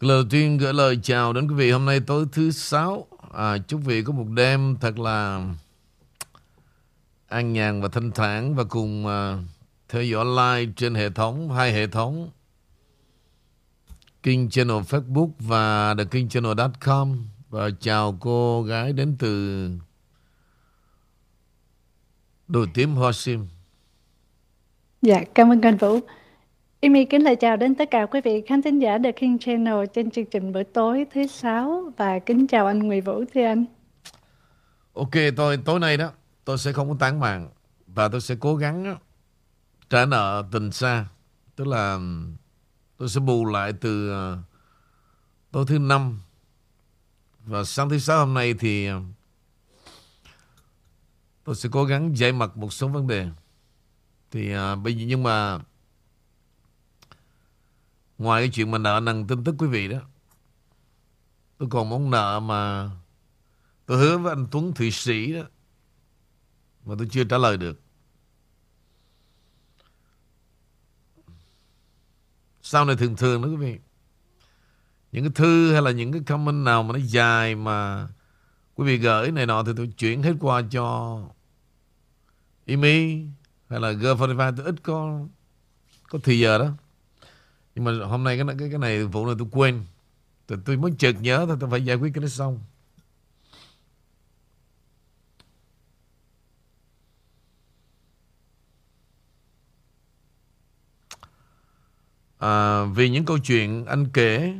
Lời đầu tiên gửi lời chào đến quý vị hôm nay tối thứ sáu. À, chúc vị có một đêm thật là an nhàn và thanh thản và cùng uh, theo dõi live trên hệ thống, hai hệ thống King Channel Facebook và The King Channel.com và chào cô gái đến từ đội Tím Hoa Sim. Dạ, cảm ơn anh Vũ. Amy kính lời chào đến tất cả quý vị khán thính giả The King Channel trên chương trình buổi tối thứ sáu và kính chào anh Nguyễn Vũ thưa anh. Ok, tôi tối nay đó tôi sẽ không có tán mạng và tôi sẽ cố gắng đó, trả nợ tình xa, tức là tôi sẽ bù lại từ ờ, tối thứ năm và sáng thứ sáu hôm nay thì ờ, tôi sẽ cố gắng giải mặt một số vấn đề. Thì ờ, bây giờ nhưng mà Ngoài cái chuyện mà nợ nần tin tức quý vị đó, Tôi còn món nợ mà Tôi hứa với anh Tuấn Thụy Sĩ đó, Mà tôi chưa trả lời được. Sau này thường thường đó quý vị, Những cái thư hay là những cái comment nào mà nó dài mà Quý vị gửi này nọ thì tôi chuyển hết qua cho Imi hay là G45 tôi ít có có thì giờ đó nhưng mà hôm nay cái cái cái này vụ này tôi quên. Tôi, tôi mới chợt nhớ thôi tôi phải giải quyết cái đó xong à, vì những câu chuyện anh kể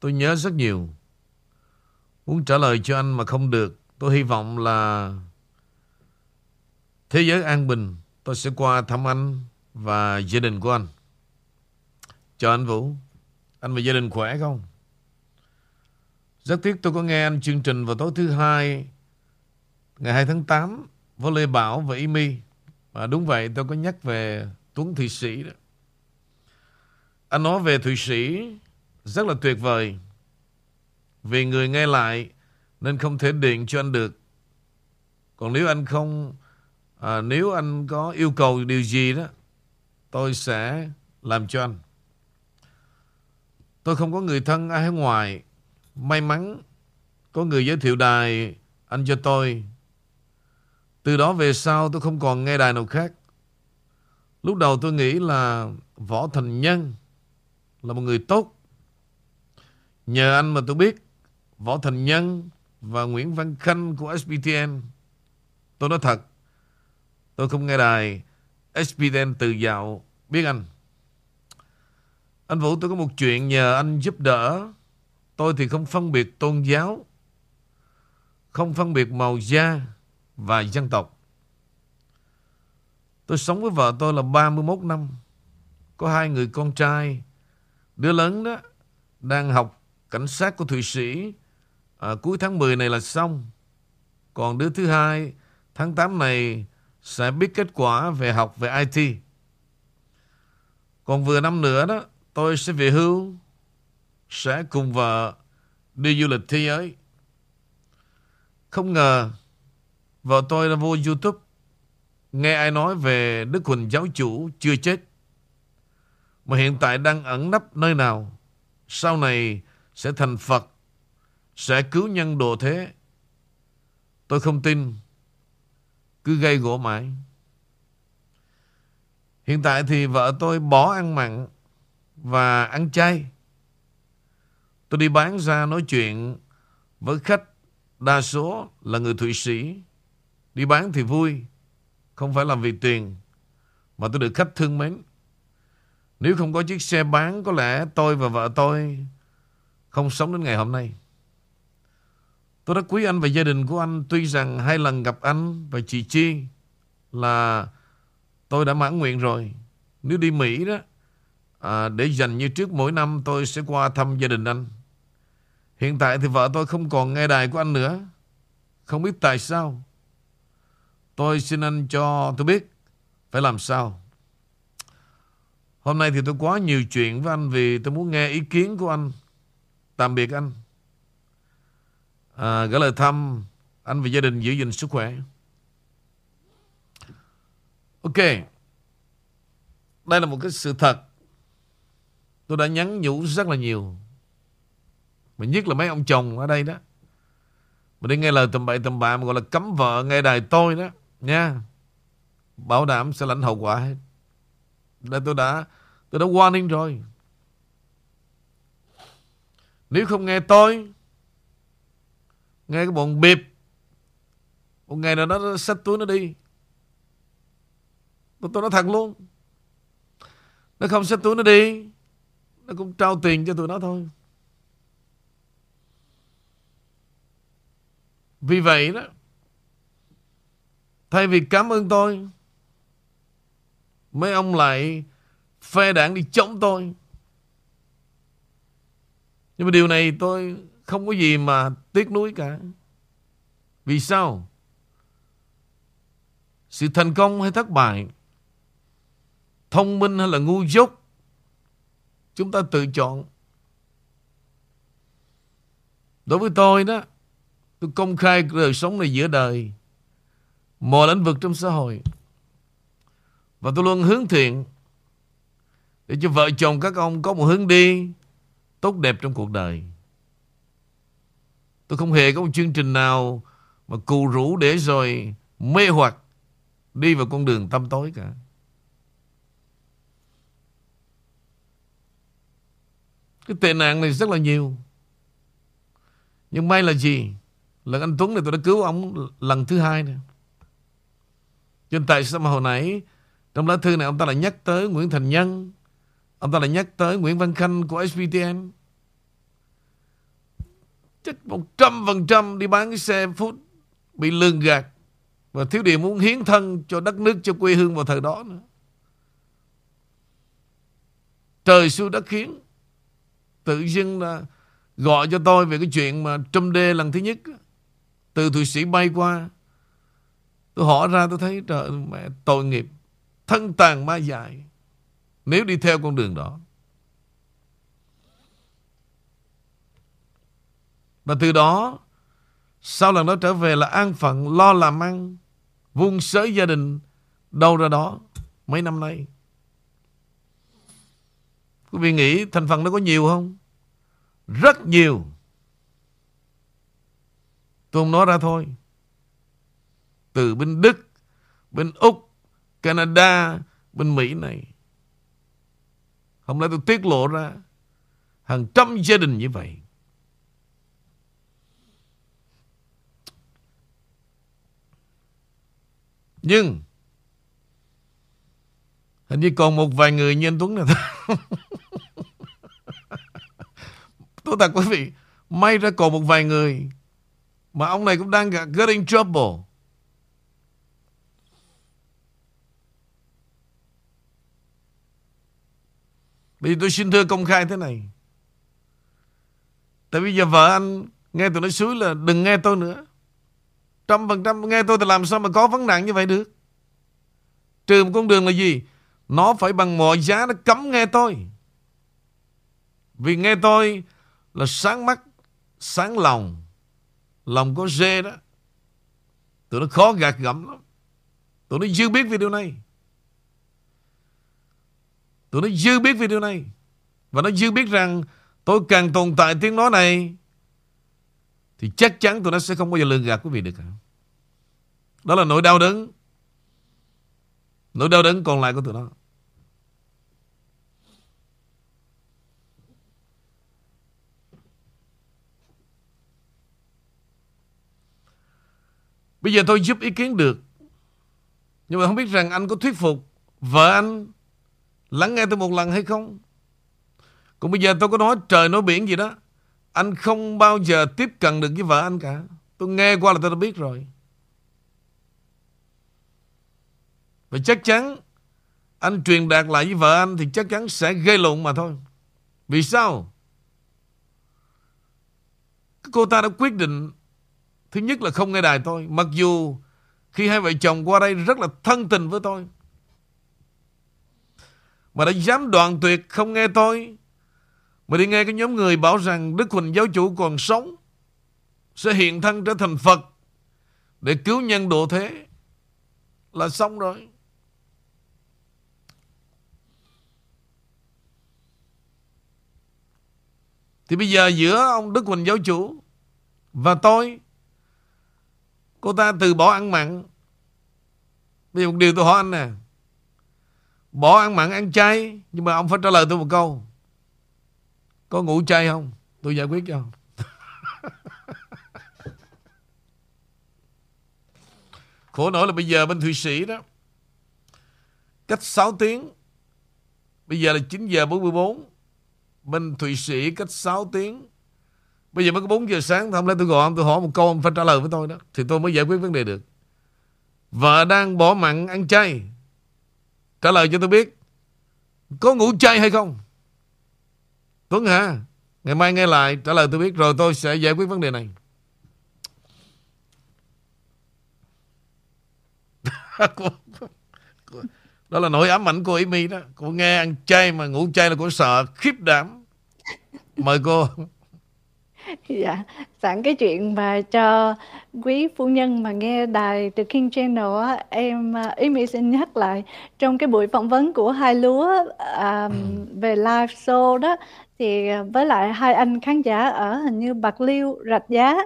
tôi nhớ rất nhiều. Muốn trả lời cho anh mà không được tôi hy vọng là thế giới an bình tôi sẽ qua thăm anh và gia đình của anh. Chào anh Vũ. Anh và gia đình khỏe không? Rất tiếc tôi có nghe anh chương trình vào tối thứ hai Ngày 2 tháng 8 Với Lê Bảo và Imi Và đúng vậy tôi có nhắc về Tuấn Thụy Sĩ đó. Anh nói về Thụy Sĩ Rất là tuyệt vời. Vì người nghe lại Nên không thể điện cho anh được. Còn nếu anh không à, Nếu anh có yêu cầu điều gì đó Tôi sẽ làm cho anh. Tôi không có người thân ai ở ngoài. May mắn có người giới thiệu đài anh cho tôi. Từ đó về sau tôi không còn nghe đài nào khác. Lúc đầu tôi nghĩ là Võ Thành Nhân là một người tốt. Nhờ anh mà tôi biết Võ Thành Nhân và Nguyễn Văn Khanh của SBTN. Tôi nói thật, tôi không nghe đài SBTN từ dạo biết anh. Anh Vũ tôi có một chuyện nhờ anh giúp đỡ. Tôi thì không phân biệt tôn giáo, không phân biệt màu da và dân tộc. Tôi sống với vợ tôi là 31 năm. Có hai người con trai. Đứa lớn đó đang học cảnh sát của Thụy Sĩ. À, cuối tháng 10 này là xong. Còn đứa thứ hai tháng 8 này sẽ biết kết quả về học về IT. Còn vừa năm nữa đó Tôi sẽ về hưu, Sẽ cùng vợ Đi du lịch thế giới. Không ngờ, Vợ tôi đã vô Youtube, Nghe ai nói về Đức Huỳnh giáo chủ chưa chết. Mà hiện tại đang ẩn nấp nơi nào, Sau này Sẽ thành Phật, Sẽ cứu nhân độ thế. Tôi không tin, Cứ gây gỗ mãi. Hiện tại thì vợ tôi bỏ ăn mặn và ăn chay. Tôi đi bán ra nói chuyện với khách đa số là người Thụy Sĩ. Đi bán thì vui, không phải làm vì tiền, mà tôi được khách thương mến. Nếu không có chiếc xe bán, có lẽ tôi và vợ tôi không sống đến ngày hôm nay. Tôi rất quý anh và gia đình của anh, tuy rằng hai lần gặp anh và chị Chi là tôi đã mãn nguyện rồi. Nếu đi Mỹ đó, à, để dành như trước mỗi năm tôi sẽ qua thăm gia đình anh. Hiện tại thì vợ tôi không còn nghe đài của anh nữa. Không biết tại sao. Tôi xin anh cho tôi biết phải làm sao. Hôm nay thì tôi quá nhiều chuyện với anh vì tôi muốn nghe ý kiến của anh. Tạm biệt anh. À, gửi lời thăm anh và gia đình giữ gìn sức khỏe. Ok. Đây là một cái sự thật Tôi đã nhắn nhủ rất là nhiều. Mà nhất là mấy ông chồng ở đây đó. Mà đi nghe lời tầm bậy tầm bạ Mà gọi là cấm vợ nghe đài tôi đó Nha. Bảo đảm sẽ lãnh hậu quả hết. Đây tôi đã Tôi đã warning rồi. Nếu không nghe tôi Nghe cái bọn bịp Một ngày nào đó nó xách túi nó đi. Tôi, tôi nói thật luôn. Nó không xách túi nó đi nó cũng trao tiền cho tụi nó thôi. Vì vậy đó, Thay vì cảm ơn tôi, Mấy ông lại Phe đảng đi chống tôi. Nhưng mà điều này tôi Không có gì mà tiếc nuối cả. Vì sao? Sự thành công hay thất bại? Thông minh hay là ngu dốt? Chúng ta tự chọn. Đối với tôi đó, Tôi công khai đời sống này giữa đời, Mọi lĩnh vực trong xã hội. Và tôi luôn hướng thiện Để cho vợ chồng các ông có một hướng đi Tốt đẹp trong cuộc đời. Tôi không hề có một chương trình nào Mà cù rũ để rồi Mê hoặc Đi vào con đường tâm tối cả. Cái tệ nạn này rất là nhiều. Nhưng may là gì? Lần anh Tuấn này tôi đã cứu ông lần thứ hai này cho nên tại sao mà hồi nãy, Trong lá thư này ông ta lại nhắc tới Nguyễn Thành Nhân, Ông ta lại nhắc tới Nguyễn Văn Khanh của SPTN Chắc 100% đi bán cái xe phút Bị lường gạt Và thiếu điều muốn hiến thân cho đất nước, Cho quê hương vào thời đó nữa. Trời xui đất khiến. Tự dưng là Gọi cho tôi về cái chuyện mà Trâm đê lần thứ nhất Từ Thụy Sĩ bay qua, Tôi hỏi ra tôi thấy, trời mẹ, tội nghiệp, Thân tàn ma dại. Nếu đi theo con đường đó, Và từ đó, Sau lần đó trở về là an phận, Lo làm ăn, vuông sới gia đình Đâu ra đó Mấy năm nay. Quý vị nghĩ thành phần nó có nhiều không Rất nhiều Tôi không nói ra thôi từ bên Đức, bên Úc, Canada, bên Mỹ này. Hôm nay tôi tiết lộ ra hàng trăm gia đình như vậy. Nhưng hình như còn một vài người như anh Tuấn này thôi. tôi thật quý vị, may ra còn một vài người mà ông này cũng đang get in trouble. Bây giờ tôi xin thưa công khai thế này. Tại bây giờ vợ anh nghe tôi nói suối là đừng nghe tôi nữa. Trăm phần trăm nghe tôi thì làm sao mà có vấn nạn như vậy được. Trừ một con đường là gì? Nó phải bằng mọi giá nó cấm nghe tôi. Vì nghe tôi là sáng mắt, sáng lòng. Lòng có dê đó. Tụi nó khó gạt gẫm lắm. Tụi nó chưa biết về điều này. Tụi nó dư biết về điều này Và nó dư biết rằng Tôi càng tồn tại tiếng nói này Thì chắc chắn tụi nó sẽ không bao giờ lường gạt quý vị được cả Đó là nỗi đau đớn Nỗi đau đớn còn lại của tụi nó. Bây giờ tôi giúp ý kiến được. Nhưng mà không biết rằng anh có thuyết phục Vợ anh Lắng nghe tôi một lần hay không? Còn bây giờ tôi có nói trời nói biển gì đó, Anh không bao giờ tiếp cận được với vợ anh cả. Tôi nghe qua là tôi đã biết rồi. Và chắc chắn Anh truyền đạt lại với vợ anh Thì chắc chắn sẽ gây lộn mà thôi. Vì sao? Cô ta đã quyết định, Thứ nhất là không nghe đài tôi Mặc dù khi hai vợ chồng qua đây rất là thân tình với tôi, mà đã dám đoạn tuyệt không nghe tôi, Mà đi nghe cái nhóm người bảo rằng Đức Huỳnh giáo chủ còn sống, Sẽ hiện thân trở thành Phật Để cứu nhân độ thế Là xong rồi. Thì bây giờ giữa ông Đức Huỳnh giáo chủ Và tôi, Cô ta từ bỏ ăn mặn. Bây giờ một điều tôi hỏi anh nè, Bỏ ăn mặn ăn chay, Nhưng mà ông phải trả lời tôi một câu. Có ngủ chay không? Tôi giải quyết cho Khổ nổi là bây giờ bên Thụy Sĩ đó, Cách 6 tiếng, Bây giờ là 9 giờ 44 Bên Thụy Sĩ cách 6 tiếng. Bây giờ mới có 4 giờ sáng, Không lẽ tôi gọi ông, tôi hỏi một câu, Ông phải trả lời với tôi đó. Thì tôi mới giải quyết vấn đề được. Vợ đang bỏ mặn ăn chay. Trả lời cho tôi biết, Có ngủ chay hay không? Tuấn hả? Ngày mai nghe lại, trả lời tôi biết, Rồi tôi sẽ giải quyết vấn đề này. Đó là nỗi ám ảnh của Amy đó. Cô nghe ăn chay mà ngủ chay là cô sợ khiếp đảm mời cô. Dạ sẵn cái chuyện mà cho quý phu nhân mà nghe đài The King Channel á em Amy xin nhắc lại trong cái buổi phỏng vấn của hai lúa à, về live show đó. Thì với lại hai anh khán giả ở hình như bạc liêu rạch giá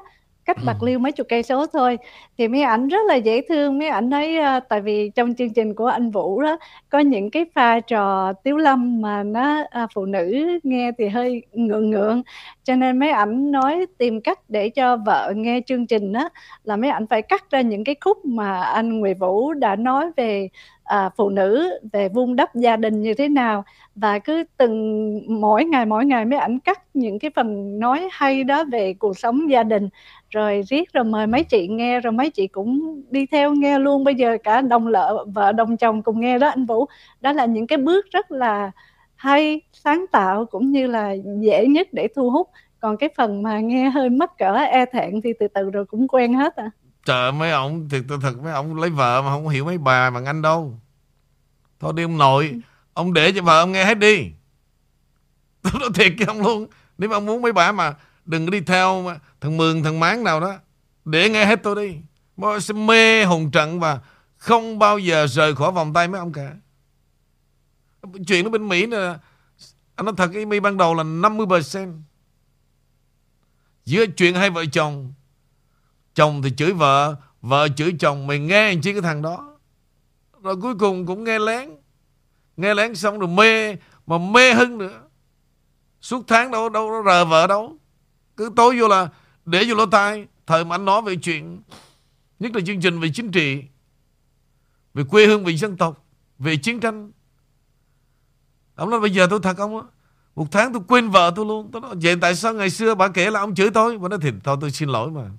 cách Bạc Liêu mấy chục cây số thôi. Thì mấy ảnh rất là dễ thương. Mấy ảnh ấy uh, tại vì trong chương trình của anh Vũ đó có những cái pha trò tiếu lâm mà nó uh, phụ nữ nghe thì hơi ngượng ngượng. Cho nên mấy ảnh nói tìm cách để cho vợ nghe chương trình đó là mấy ảnh phải cắt ra những cái khúc mà anh Nguyễn Vũ đã nói về à, phụ nữ về vun đắp gia đình như thế nào. Và cứ từng mỗi ngày mỗi ngày mấy ảnh cắt những cái phần nói hay đó về cuộc sống gia đình rồi riết rồi mời mấy chị nghe rồi mấy chị cũng đi theo nghe luôn. Bây giờ cả đồng lợ vợ đồng chồng cùng nghe đó anh Vũ. Đó là những cái bước rất là hay sáng tạo cũng như là dễ nhất để thu hút. Còn cái phần mà nghe hơi mắc cỡ e thẹn thì từ từ rồi cũng quen hết à. Trời mấy ông thiệt tôi thật mấy ông lấy vợ mà không hiểu mấy bà bằng anh đâu. Thôi đi ông nội ừ. ông để cho vợ ông nghe hết đi. Tôi nói thiệt với ông luôn nếu mà ông muốn mấy bà mà đừng có đi theo mà, thằng Mường, thằng Máng nào đó. Để nghe hết tôi đi. Mọi sẽ mê hùng trận và không bao giờ rời khỏi vòng tay mấy ông cả. Chuyện ở bên Mỹ nè, anh nói thật cái mi ban đầu là 50% giữa chuyện hai vợ chồng chồng thì chửi vợ vợ chửi chồng, mày nghe chi cái thằng đó. Rồi cuối cùng cũng nghe lén. Nghe lén xong rồi mê, mà mê hơn nữa. Suốt tháng đâu đâu rờ vợ đâu cứ tối vô là để vô lỗ tai Thời mà anh nói về chuyện Nhất là chương trình về chính trị Về quê hương, về dân tộc Về chiến tranh. Ông nói bây giờ tôi thật ông á Một tháng tôi quên vợ tôi luôn. Tôi nói vậy tại sao ngày xưa bà kể là ông chửi tôi? Bà nói thì thôi tôi xin lỗi mà.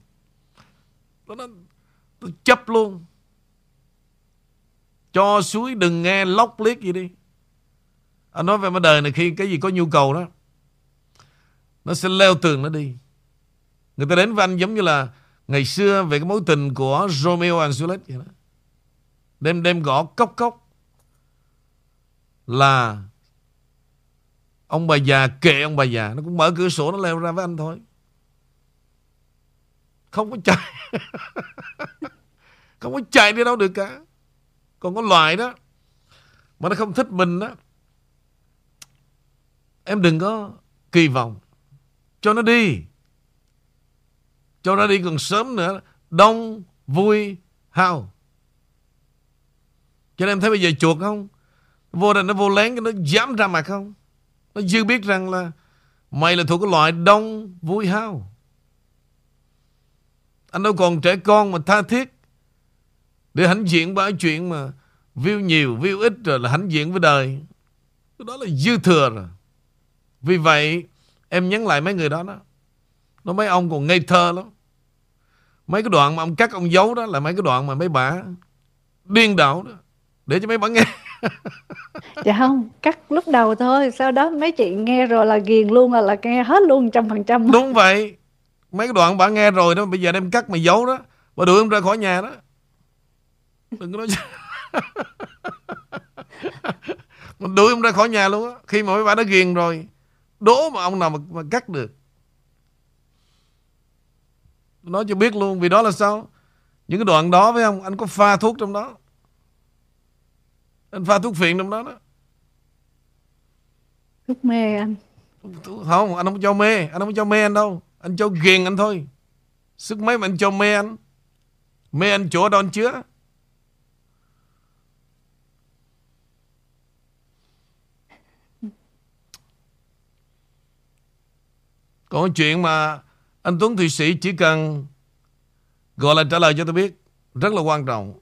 Tôi nói tôi chấp luôn. Cho suối đừng nghe lóc liếc gì đi. Anh nói về mà đời này khi cái gì có nhu cầu đó. Nó sẽ leo tường nó đi. Người ta đến với anh giống như là Ngày xưa về cái mối tình của Romeo and Juliet vậy đó. Đêm đêm gõ cốc cốc. Là Ông bà già kệ ông bà già. Nó cũng mở cửa sổ nó leo ra với anh thôi. Không có chạy. Không có chạy đi đâu được cả. Còn có loại đó Mà nó không thích mình đó. Em đừng có kỳ vọng. Cho nó đi. Cho nó đi còn sớm nữa. Đông vui hao. Cho nên em thấy bây giờ chuột không? Vô đây nó vô lén Nó dám ra mặt không? Nó dư biết rằng là Mày là thuộc cái loại đông vui hao. Anh đâu còn trẻ con mà tha thiết Để hãnh diện bao chuyện mà View nhiều, view ít rồi là hãnh diện với đời. Đó là dư thừa rồi. Vì vậy Em nhắn lại mấy người đó đó. Nó mấy ông còn ngây thơ lắm. Mấy cái đoạn mà ông cắt ông giấu đó Là mấy cái đoạn mà mấy bà Điên đảo đó. Để cho mấy bà nghe. Dạ không Cắt lúc đầu thôi Sau đó mấy chị nghe rồi là ghiền luôn Là, là nghe hết luôn trăm phần trăm. Đúng vậy. Mấy cái đoạn bà nghe rồi đó Bây giờ đem cắt mày giấu đó Bà đuổi em ra khỏi nhà đó. Đừng có nói Mình đuổi em ra khỏi nhà luôn á. Khi mà mấy bà đã ghiền rồi Đố mà ông nào mà, mà cắt được. Nói cho biết luôn Vì đó là sao? Những cái đoạn đó với ông Anh có pha thuốc trong đó. Anh pha thuốc phiện trong đó đó. Thuốc mê anh. Không anh không cho mê Anh không cho mê anh đâu. Anh cho ghiền anh thôi. Sức mấy mà anh cho mê anh. Mê anh chỗ đó anh chứa Còn chuyện mà anh Tuấn Thụy Sĩ chỉ cần gọi là trả lời cho tôi biết. Rất là quan trọng.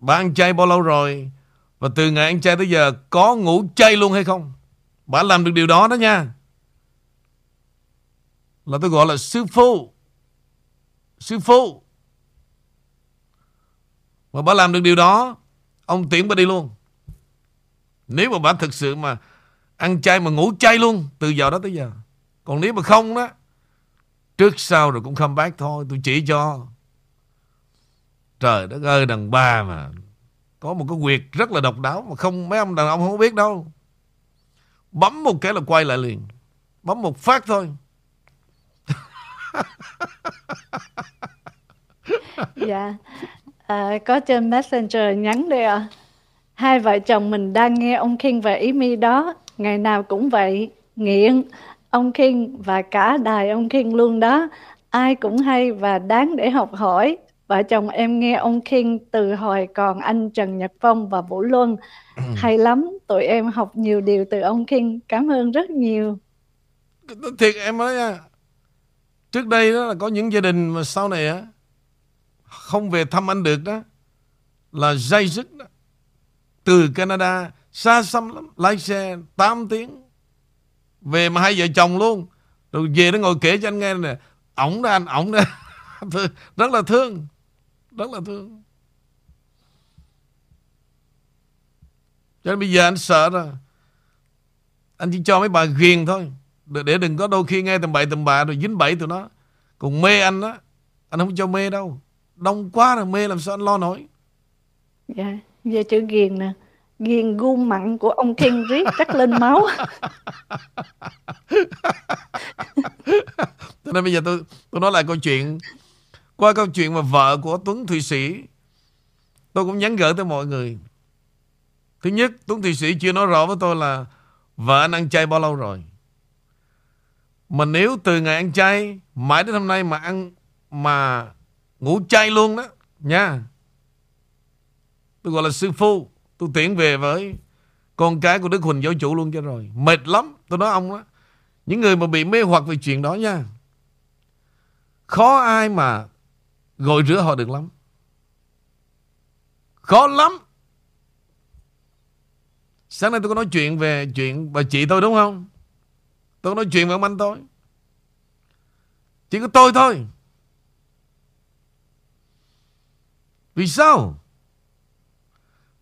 Bà ăn chay bao lâu rồi? Và từ ngày ăn chay tới giờ có ngủ chay luôn hay không? Bà làm được điều đó đó nha. Là tôi gọi là sư phụ. Sư phụ. Mà bà làm được điều đó, ông tiễn bà đi luôn. Nếu mà bà thực sự mà ăn chay mà ngủ chay luôn từ giờ đó tới giờ. Còn nếu mà không đó Trước sau rồi cũng come back thôi Tôi chỉ cho. Trời đất ơi đàn bà mà Có một cái quyệt rất là độc đáo Mà không mấy ông đàn ông không biết đâu. Bấm một cái là quay lại liền. Bấm một phát thôi. Dạ. À, Có trên Messenger nhắn đây ạ. À. Hai vợ chồng mình đang nghe ông King và Ý Mi đó. Ngày nào cũng vậy Nghiện ông King và cả đài ông King luôn đó. Ai cũng hay và đáng để học hỏi. Vợ chồng em nghe ông King từ hồi còn anh Trần Nhật Phong và Vũ Luân. hay lắm, tụi em học nhiều điều từ ông King. Cảm ơn rất nhiều. Thiệt em nói nha. Trước đây đó là có những gia đình mà sau này á không về thăm anh được đó là dây dứt đó. Từ Canada xa xăm lắm, lái xe 8 tiếng về mà hai vợ chồng luôn. Rồi về nó ngồi kể cho anh nghe nè. Ổng đó anh, ổng đó. Rất là thương. Rất là thương. Cho nên bây giờ anh sợ rồi Anh chỉ cho mấy bà ghiền thôi. Để đừng có đôi khi nghe tầm bậy tầm bạ Rồi dính bậy tụi nó. Còn mê anh á Anh không cho mê đâu. Đông quá rồi mê làm sao anh lo nổi. Dạ Về chữ ghiền nè ghiền gu mặn của ông Ken riết chắc lên máu. Cho nên bây giờ tôi tôi nói lại câu chuyện. Qua câu chuyện mà vợ của Tuấn Thụy Sĩ, tôi cũng nhắn gửi tới mọi người. Thứ nhất, Tuấn Thụy Sĩ chưa nói rõ với tôi là vợ anh ăn chay bao lâu rồi. Mà nếu từ ngày ăn chay, mãi đến hôm nay mà ăn, mà ngủ chay luôn đó, nha. Tôi gọi là sư phu. Tôi tiễn về với con cái của Đức Huỳnh giáo chủ luôn cho rồi. Mệt lắm. Tôi nói ông đó. Những người mà bị mê hoặc về chuyện đó nha. Khó ai mà gội rửa họ được lắm. Khó lắm. Sáng nay tôi có nói chuyện về chuyện bà chị tôi đúng không? Tôi có nói chuyện với ông anh tôi. Chỉ có tôi thôi. Vì sao?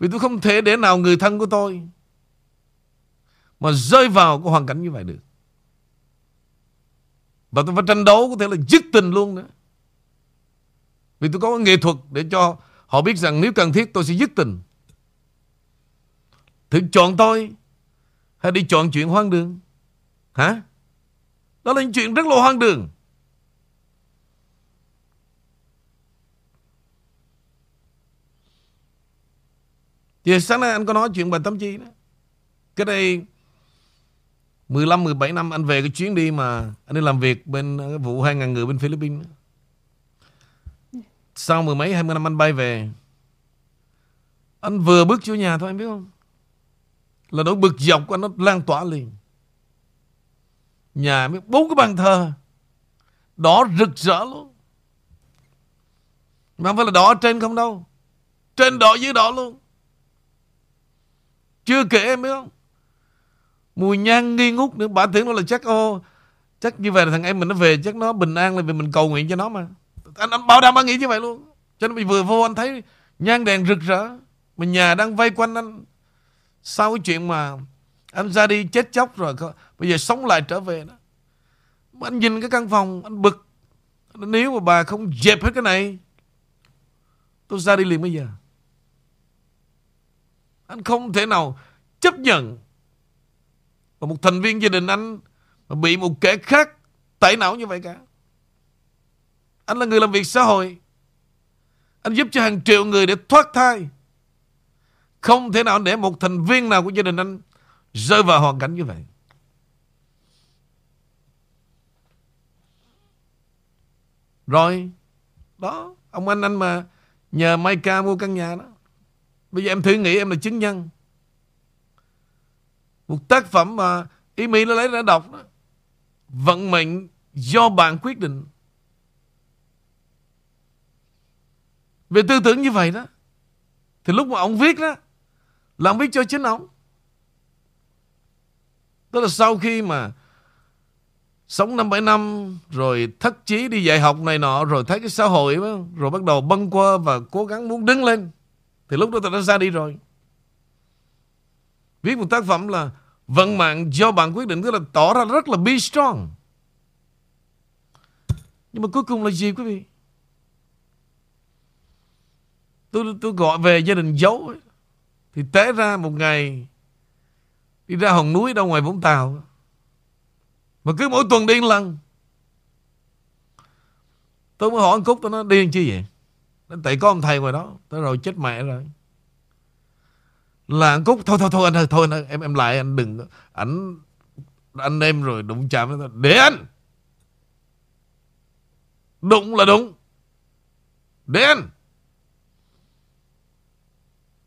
Vì tôi không thể để nào người thân của tôi Mà rơi vào cái hoàn cảnh như vậy được. Và tôi phải tranh đấu có thể là dứt tình luôn nữa. Vì tôi có nghệ thuật để cho họ biết rằng nếu cần thiết tôi sẽ dứt tình. Thử chọn tôi Hay đi chọn chuyện hoang đường? Hả? Đó là những chuyện rất là hoang đường. Thì sáng nay anh có nói chuyện bài tâm chi đó. Cái đây 15-17 năm anh về cái chuyến đi mà anh đi làm việc bên, cái vụ 2.000 người bên Philippines. Sau mười mấy 20 năm anh bay về. Anh vừa bước vô nhà thôi, anh biết không? Là nỗi bực dọc của anh nó lan tỏa liền. Nhà biết bốn cái bàn thờ. Đỏ rực rỡ luôn. Mà không phải là đỏ trên không đâu. Trên đỏ, dưới đỏ luôn. Chưa kể em biết không? Mùi nhang nghi ngút nữa. Bà tưởng nó là chắc ô Chắc như vậy là thằng em mình nó về Chắc nó bình an là vì mình cầu nguyện cho nó mà. Anh, anh bảo đảm anh nghĩ như vậy luôn. Cho nên mình vừa vô anh thấy nhang đèn rực rỡ. Mà nhà đang vây quanh anh. Sau cái chuyện mà Anh ra đi chết chóc rồi Bây giờ sống lại trở về đó. Mà Anh nhìn cái căn phòng Anh bực. Nếu mà bà không dẹp hết cái này Tôi ra đi liền bây giờ. Anh không thể nào chấp nhận. Và một thành viên gia đình anh mà Bị một kẻ khác tẩy não như vậy cả. Anh là người làm việc xã hội. Anh giúp cho hàng triệu người để thoát thai. Không thể nào để một thành viên nào của gia đình anh Rơi vào hoàn cảnh như vậy. Rồi, Đó, Ông anh anh mà Nhờ Mai Ca mua căn nhà đó. Bây giờ em thử nghĩ em là chứng nhân. Một tác phẩm mà Ý Mỹ nó lấy ra đọc đó Vận mệnh do bạn quyết định. Về tư tưởng như vậy đó Thì lúc mà ông viết đó Là ông viết cho chính ông. Tức là sau khi mà Sống năm bảy năm Rồi thất chí đi dạy học này nọ Rồi thấy cái xã hội đó, Rồi bắt đầu bâng quơ và cố gắng muốn đứng lên. Thì lúc đó tôi đã ra đi rồi. Viết một tác phẩm là Vận mạng do bạn quyết định, Tức là tỏ ra rất là be strong. Nhưng mà cuối cùng là gì quý vị? Tôi tôi gọi về gia đình giấu ấy. Thì té ra một ngày, Đi ra hòn núi đâu ngoài Vũng Tàu. Mà cứ mỗi tuần đi lần. Tôi mới hỏi anh Cúc, Tôi nói điên chi vậy? Tại có ông thầy ngoài đó tới rồi chết mẹ rồi. Là anh Cúc Thôi thôi thôi anh ơi Thôi anh ơi, em em lại anh đừng Ảnh Anh em rồi đụng chạm Để anh. Đụng là đụng Để anh.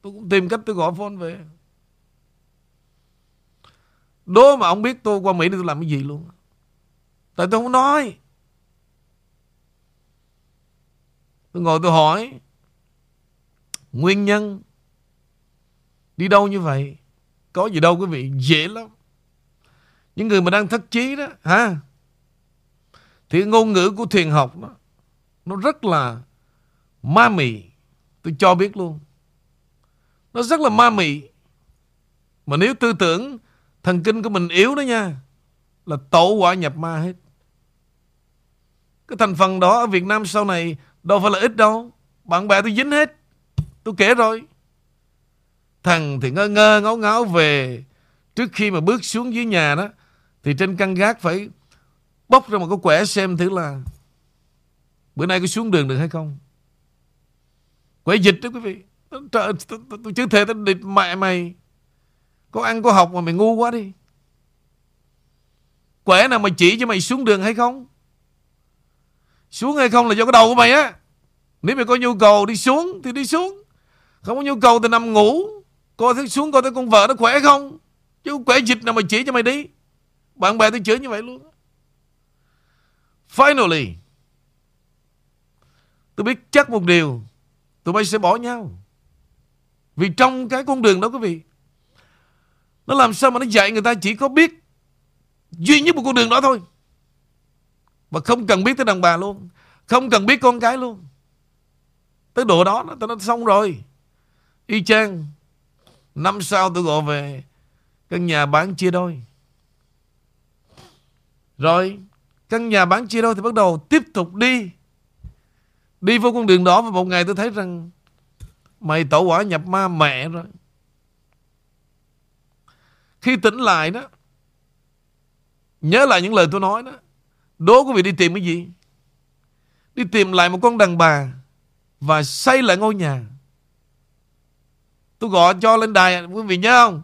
Tôi cũng tìm cách tôi gọi phone về. Đố mà ông biết tôi qua Mỹ thì tôi làm cái gì luôn. Tại tôi không nói. Tôi ngồi tôi hỏi Nguyên nhân Đi đâu như vậy? Có gì đâu quý vị Dễ lắm. Những người mà đang thất trí đó ha Thì ngôn ngữ của thiền học đó, Nó rất là Ma mị Tôi cho biết luôn. Nó rất là ma mị. Mà nếu tư tưởng Thần kinh của mình yếu đó nha Là tổ quả nhập ma hết. Cái thành phần đó ở Việt Nam sau này Đâu phải là ít đâu. Bạn bè tôi dính hết. Tôi kể rồi. Thằng thì ngơ ngơ ngáo ngáo về. Trước khi mà bước xuống dưới nhà đó Thì trên căn gác phải Bóc ra một cái quẻ xem thử là Bữa nay có xuống đường được hay không. Quẻ dịch đó quý vị. Trời, tôi, chứ thề tôi địt mẹ mày. Có ăn có học mà mày ngu quá đi. Quẻ nào mà chỉ cho mày xuống đường hay không? Xuống hay không là do cái đầu của mày á. Nếu mày có nhu cầu đi xuống Thì đi xuống. Không có nhu cầu thì nằm ngủ. Coi thấy xuống coi thấy con vợ nó khỏe không? Chứ khỏe dịch nào mà chỉ cho mày đi. Bạn bè tôi chửi như vậy luôn Finally, Tôi biết chắc một điều. Tụi bay sẽ bỏ nhau. Vì trong cái con đường đó quý vị, nó làm sao mà nó dạy người ta chỉ có biết Duy nhất một con đường đó thôi. Và không cần biết tới đàn bà luôn. Không cần biết con cái luôn. Tới độ đó nó, nó xong rồi. Y chang. Năm sau tôi gọi về. Căn nhà bán chia đôi. Rồi Căn nhà bán chia đôi thì bắt đầu tiếp tục đi. Đi vô con đường đó Và một ngày tôi thấy rằng Mày tổ quả nhập ma mẹ rồi. Khi tỉnh lại đó Nhớ lại những lời tôi nói đó Đố quý vị đi tìm cái gì? Đi tìm lại một con đàn bà Và xây lại ngôi nhà. Tôi gọi cho lên đài, Quý vị nhớ không?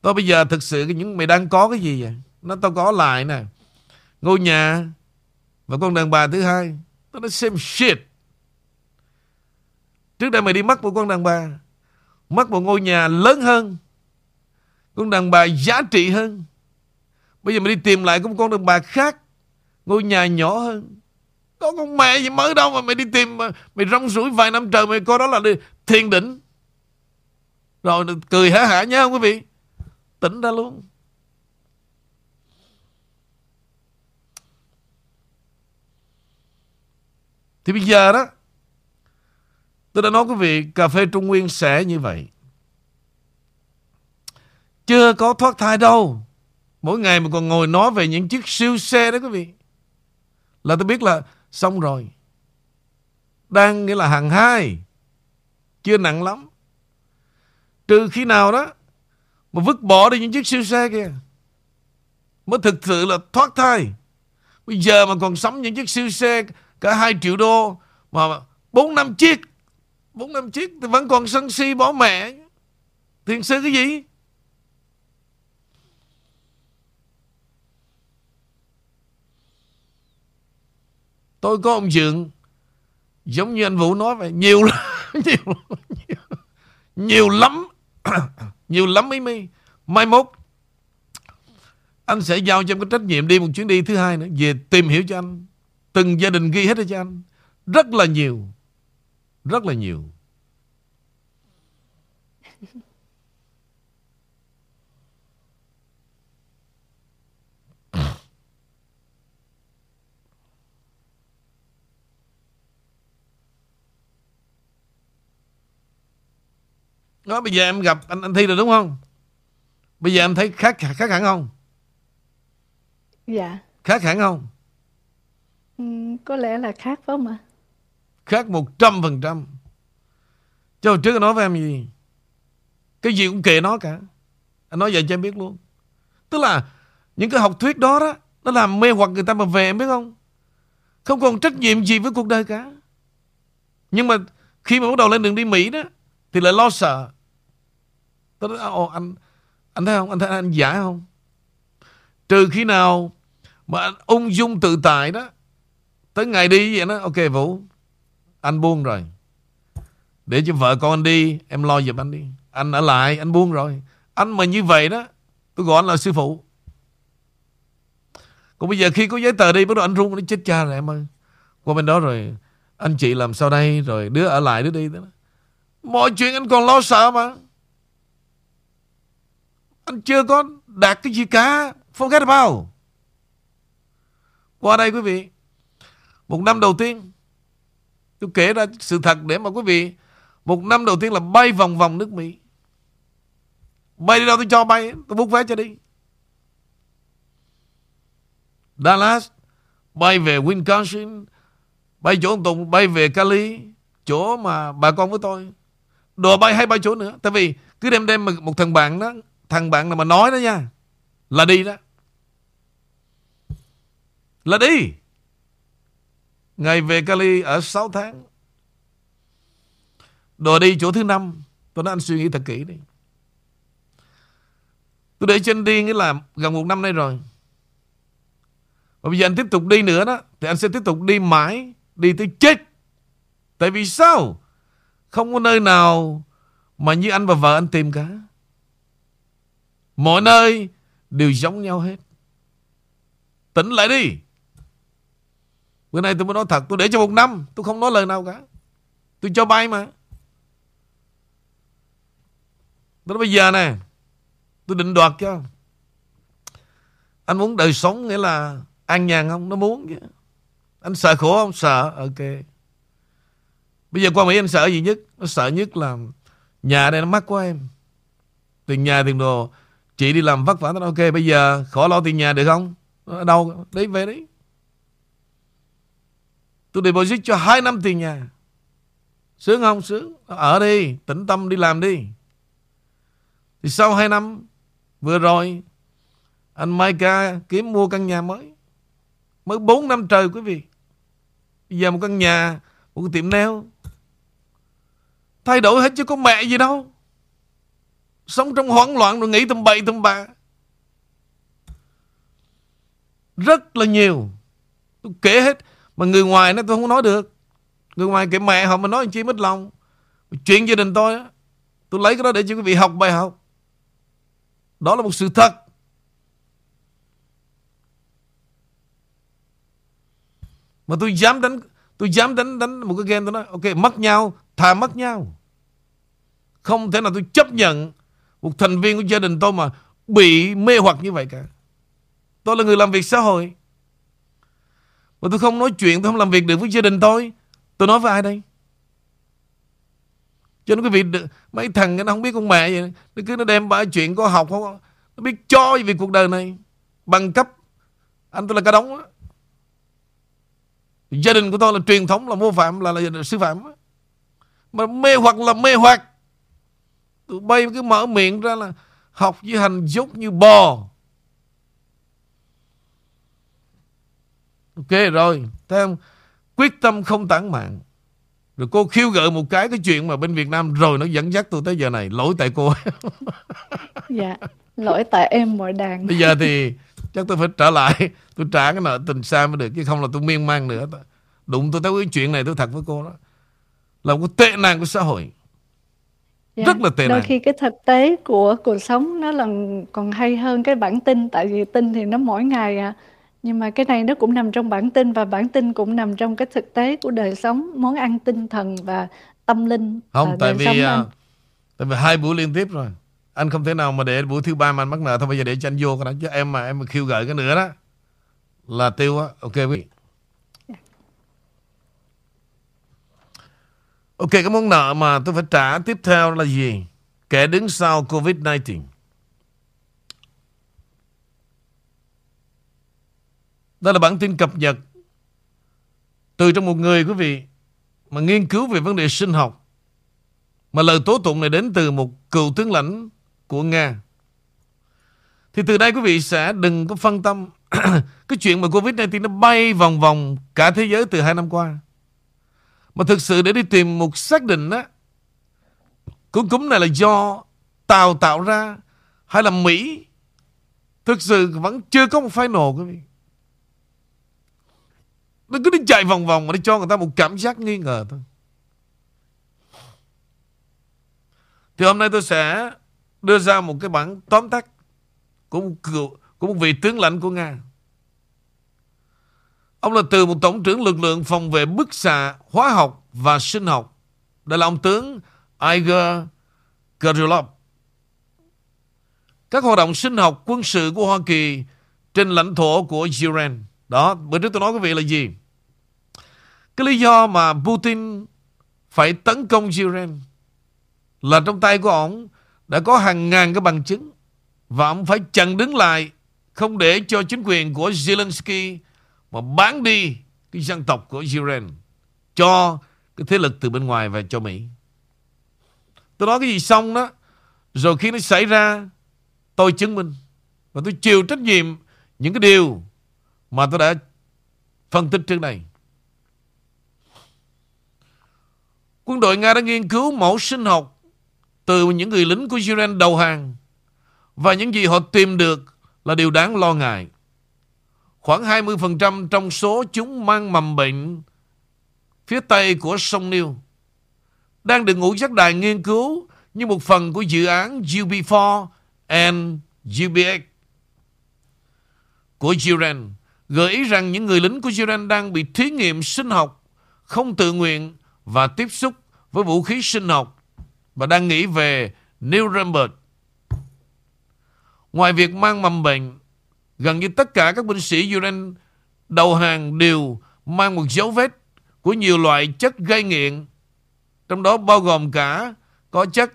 Tôi bây giờ thực sự những mày đang có cái gì vậy? Nó tao có lại nè. Ngôi nhà Và con đàn bà thứ hai. Nó nói same shit. Trước đây mày đi mất một con đàn bà Mất một ngôi nhà lớn hơn, con đàn bà giá trị hơn. Bây giờ mày đi tìm lại một con đàn bà khác. Ngôi nhà nhỏ hơn. Có con mẹ gì mới đâu mà mày đi tìm, mà Mày rong rủi vài năm trời Mày coi đó là thiên đỉnh Rồi cười hả hả nhá không quý vị? Tỉnh ra luôn. Thì bây giờ đó, Tôi đã nói quý vị, Cà phê Trung Nguyên sẽ như vậy. Chưa có thoát thai đâu. Mỗi ngày mà còn ngồi nói về những chiếc siêu xe đó quý vị. Là tôi biết là xong rồi. Đang nghĩa là hàng hai, Chưa nặng lắm. Trừ khi nào đó Mà vứt bỏ đi những chiếc siêu xe kia, Mới thực sự là thoát thai. Bây giờ mà còn sống những chiếc siêu xe Cả 2 triệu đô Mà 4 năm chiếc 4 năm chiếc thì vẫn còn sân si bỏ mẹ. Thiền sư cái gì? Tôi có ông Dượng. Giống như anh Vũ nói vậy Nhiều lắm Nhiều, nhiều, nhiều lắm Nhiều lắm mấy mi. Mai mốt Anh sẽ giao cho em cái trách nhiệm đi một chuyến đi thứ hai nữa Về tìm hiểu cho anh. Từng gia đình ghi hết cho anh. Rất là nhiều Rất là nhiều. Đó, bây giờ em gặp anh anh Thi rồi đúng không? Bây giờ em thấy khác khác hẳn không? Dạ. Khác hẳn không? Ừ, có lẽ là khác phải không ạ? Khác 100%. Cho hồi trước anh nói với em gì? Cái gì cũng kệ nó cả. Anh nói vậy cho em biết luôn. Tức là những cái học thuyết đó đó, nó làm mê hoặc người ta mà về em biết không? Không còn trách nhiệm gì với cuộc đời cả. Nhưng mà khi mà bắt đầu lên đường đi Mỹ đó, thì lại lo sợ. Tôi nói, Ồ, anh anh thấy không? Anh thấy anh giả không? Trừ khi nào mà anh ung dung tự tại đó tới ngày đi vậy đó ok Vũ anh buông rồi. Để cho vợ con anh đi em lo giùm anh đi. Anh ở lại anh buông rồi. Anh mà như vậy đó tôi gọi anh là sư phụ. Còn bây giờ khi có giấy tờ đi bắt đầu anh run nó chết cha rồi em ơi. Qua bên đó rồi anh chị làm sao đây? Rồi đứa ở lại đứa đi đó. Mọi chuyện anh còn lo sợ mà anh chưa có đạt cái gì cả. Forget about. Qua đây quý vị, Một năm đầu tiên, Tôi kể ra sự thật để mà quý vị, Một năm đầu tiên là bay vòng vòng nước Mỹ. Bay đi đâu tôi cho bay, Tôi bút vé cho đi. Dallas, Bay về Wisconsin, Bay chỗ ông Tùng, Bay về Cali, Chỗ mà bà con với tôi. Đồ bay hay bay chỗ nữa. Tại vì cứ đem đem một thằng bạn đó Thằng bạn nào mà nói đó nha, Là đi đó. Là đi. Ngày về Cali ở 6 tháng. Đồ đi chỗ thứ năm, Tôi nói anh suy nghĩ thật kỹ đi. Tôi để trên đi nghĩa là gần một năm nay rồi. Và bây giờ anh tiếp tục đi nữa đó, Thì anh sẽ tiếp tục đi mãi, Đi tới chết. Tại vì sao? Không có nơi nào Mà như anh và vợ anh tìm cả. Mọi nơi đều giống nhau hết. Tỉnh lại đi. Bữa nay tôi mới nói thật. Tôi để cho một năm. Tôi không nói lời nào cả. Tôi cho bay mà. Tôi nói bây giờ nè. Tôi định đoạt cho. Anh muốn đời sống nghĩa là an nhàn không? Nó muốn chứ. Anh sợ khổ không? Sợ. Ok. Bây giờ qua Mỹ anh sợ gì nhất? Nó sợ nhất là nhà đây nó mắc quá em. Tiền nhà, tiền đồ Chị đi làm vất vả nó ok bây giờ khỏi lo tiền nhà được không? Ở đâu? Đấy về đấy. Tôi deposit cho 2 năm tiền nhà. Sướng không? Sướng. Ở đi. Tĩnh tâm đi làm đi. Thì sau 2 năm vừa rồi anh Maika kiếm mua căn nhà mới. Mới 4 năm trời quý vị. Bây giờ một căn nhà, một cái tiệm nail. Thay đổi hết chứ có mẹ gì đâu. Sống trong hoảng loạn rồi nghĩ tầm bậy tầm bạ. Rất là nhiều. Tôi kể hết. Mà người ngoài nó tôi không nói được. Người ngoài kể mẹ họ mà nói chi mất lòng. Chuyện gia đình tôi á, Tôi lấy cái đó để cho quý vị học bài học. Đó là một sự thật. Mà tôi dám đánh, Tôi dám đánh đánh một cái game tôi nói, Ok, mất nhau, Thà mất nhau. Không thể nào tôi chấp nhận một thành viên của gia đình tôi mà bị mê hoặc như vậy cả. Tôi là người làm việc xã hội. Mà tôi không nói chuyện, tôi không làm việc được với gia đình tôi. Tôi nói với ai đây? Cho nên quý vị, mấy thằng nó không biết con mẹ vậy. Nó cứ nó đem ba chuyện có học không Nó biết cho về cuộc đời này. Bằng cấp. Anh tôi là cả đống đó. Gia đình của tôi là truyền thống, là mô phạm, là, là, là sư phạm. Mà mê hoặc là mê hoặc. Tụi bay cứ mở miệng ra là học với hành dốt như bò. Ok rồi, thấy không? Quyết tâm không tản mạng. Rồi cô khiêu gợi một cái cái chuyện mà bên Việt Nam rồi nó dẫn dắt tôi tới giờ này. Lỗi tại cô. dạ, lỗi tại em mọi đàn. Bây giờ thì chắc tôi phải trở lại. Tôi trả cái nợ tình xa mới được. Chứ không là tôi miên man nữa. Đụng tôi thấy cái chuyện này tôi thật với cô đó Là một tệ nạn của xã hội Dạ, Rất là tệ đôi nạn. khi cái thực tế của cuộc sống nó là còn hay hơn cái bản tin tại vì tin thì nó mỗi ngày à. Nhưng mà cái này nó cũng nằm trong bản tin và bản tin cũng nằm trong cái thực tế của đời sống món ăn tinh thần và tâm linh Không tại vì à, Tại vì hai buổi liên tiếp rồi. Anh không thể nào mà để buổi thứ ba mà anh mắc nợ Thôi bây giờ để cho anh vô cái đó Chứ em mà em mà khiêu gợi cái nữa đó Là tiêu á. Ok quý vị Ok, cái món nợ mà tôi phải trả tiếp theo là gì? Kẻ đứng sau Covid-19 Đó là bản tin cập nhật Từ trong một người, quý vị, Mà nghiên cứu về vấn đề sinh học. Mà lời tố tụng này đến từ một cựu tướng lãnh của Nga. Thì từ đây, quý vị sẽ đừng có phân tâm. Cái chuyện mà Covid-19 nó bay vòng vòng cả thế giới từ hai năm qua. Mà thực sự để đi tìm một xác định á Cúm cúm này là do Tàu tạo ra Hay là Mỹ? Thực sự vẫn chưa có một final quý vị. Nó cứ đi chạy vòng vòng Mà đi cho người ta một cảm giác nghi ngờ thôi. Thì hôm nay tôi sẽ Đưa ra một cái bản tóm tắt Của một, cựu, của một vị tướng lãnh của Nga. Ông là từ một tổng trưởng lực lượng phòng vệ bức xạ hóa học và sinh học. Đây là ông tướng Igor Kirillov. Các hoạt động sinh học quân sự của Hoa Kỳ trên lãnh thổ của Ukraine. Đó, bữa trước tôi nói quý vị là gì? Cái lý do mà Putin phải tấn công Ukraine là trong tay của ông đã có hàng ngàn cái bằng chứng và ông phải chặn đứng lại không để cho chính quyền của Zelensky mà bán đi cái dân tộc của Iran cho cái thế lực từ bên ngoài và cho Mỹ. Tôi nói cái gì xong đó, rồi khi nó xảy ra, tôi chứng minh và tôi chịu trách nhiệm những cái điều mà tôi đã phân tích trước đây. Quân đội Nga đã nghiên cứu mẫu sinh học từ những người lính của Iran đầu hàng và những gì họ tìm được là điều đáng lo ngại. Khoảng 20% trong số chúng mang mầm bệnh phía tây của sông Niêu. đang được ngũ giác đài nghiên cứu như một phần của dự án UB4 and UBX của Ukraine gợi ý rằng những người lính của Ukraine đang bị thí nghiệm sinh học không tự nguyện và tiếp xúc với vũ khí sinh học và đang nghĩ về Nuremberg. Ngoài việc mang mầm bệnh, gần như tất cả các binh sĩ Ukraine đầu hàng đều mang một dấu vết của nhiều loại chất gây nghiện, trong đó bao gồm cả có chất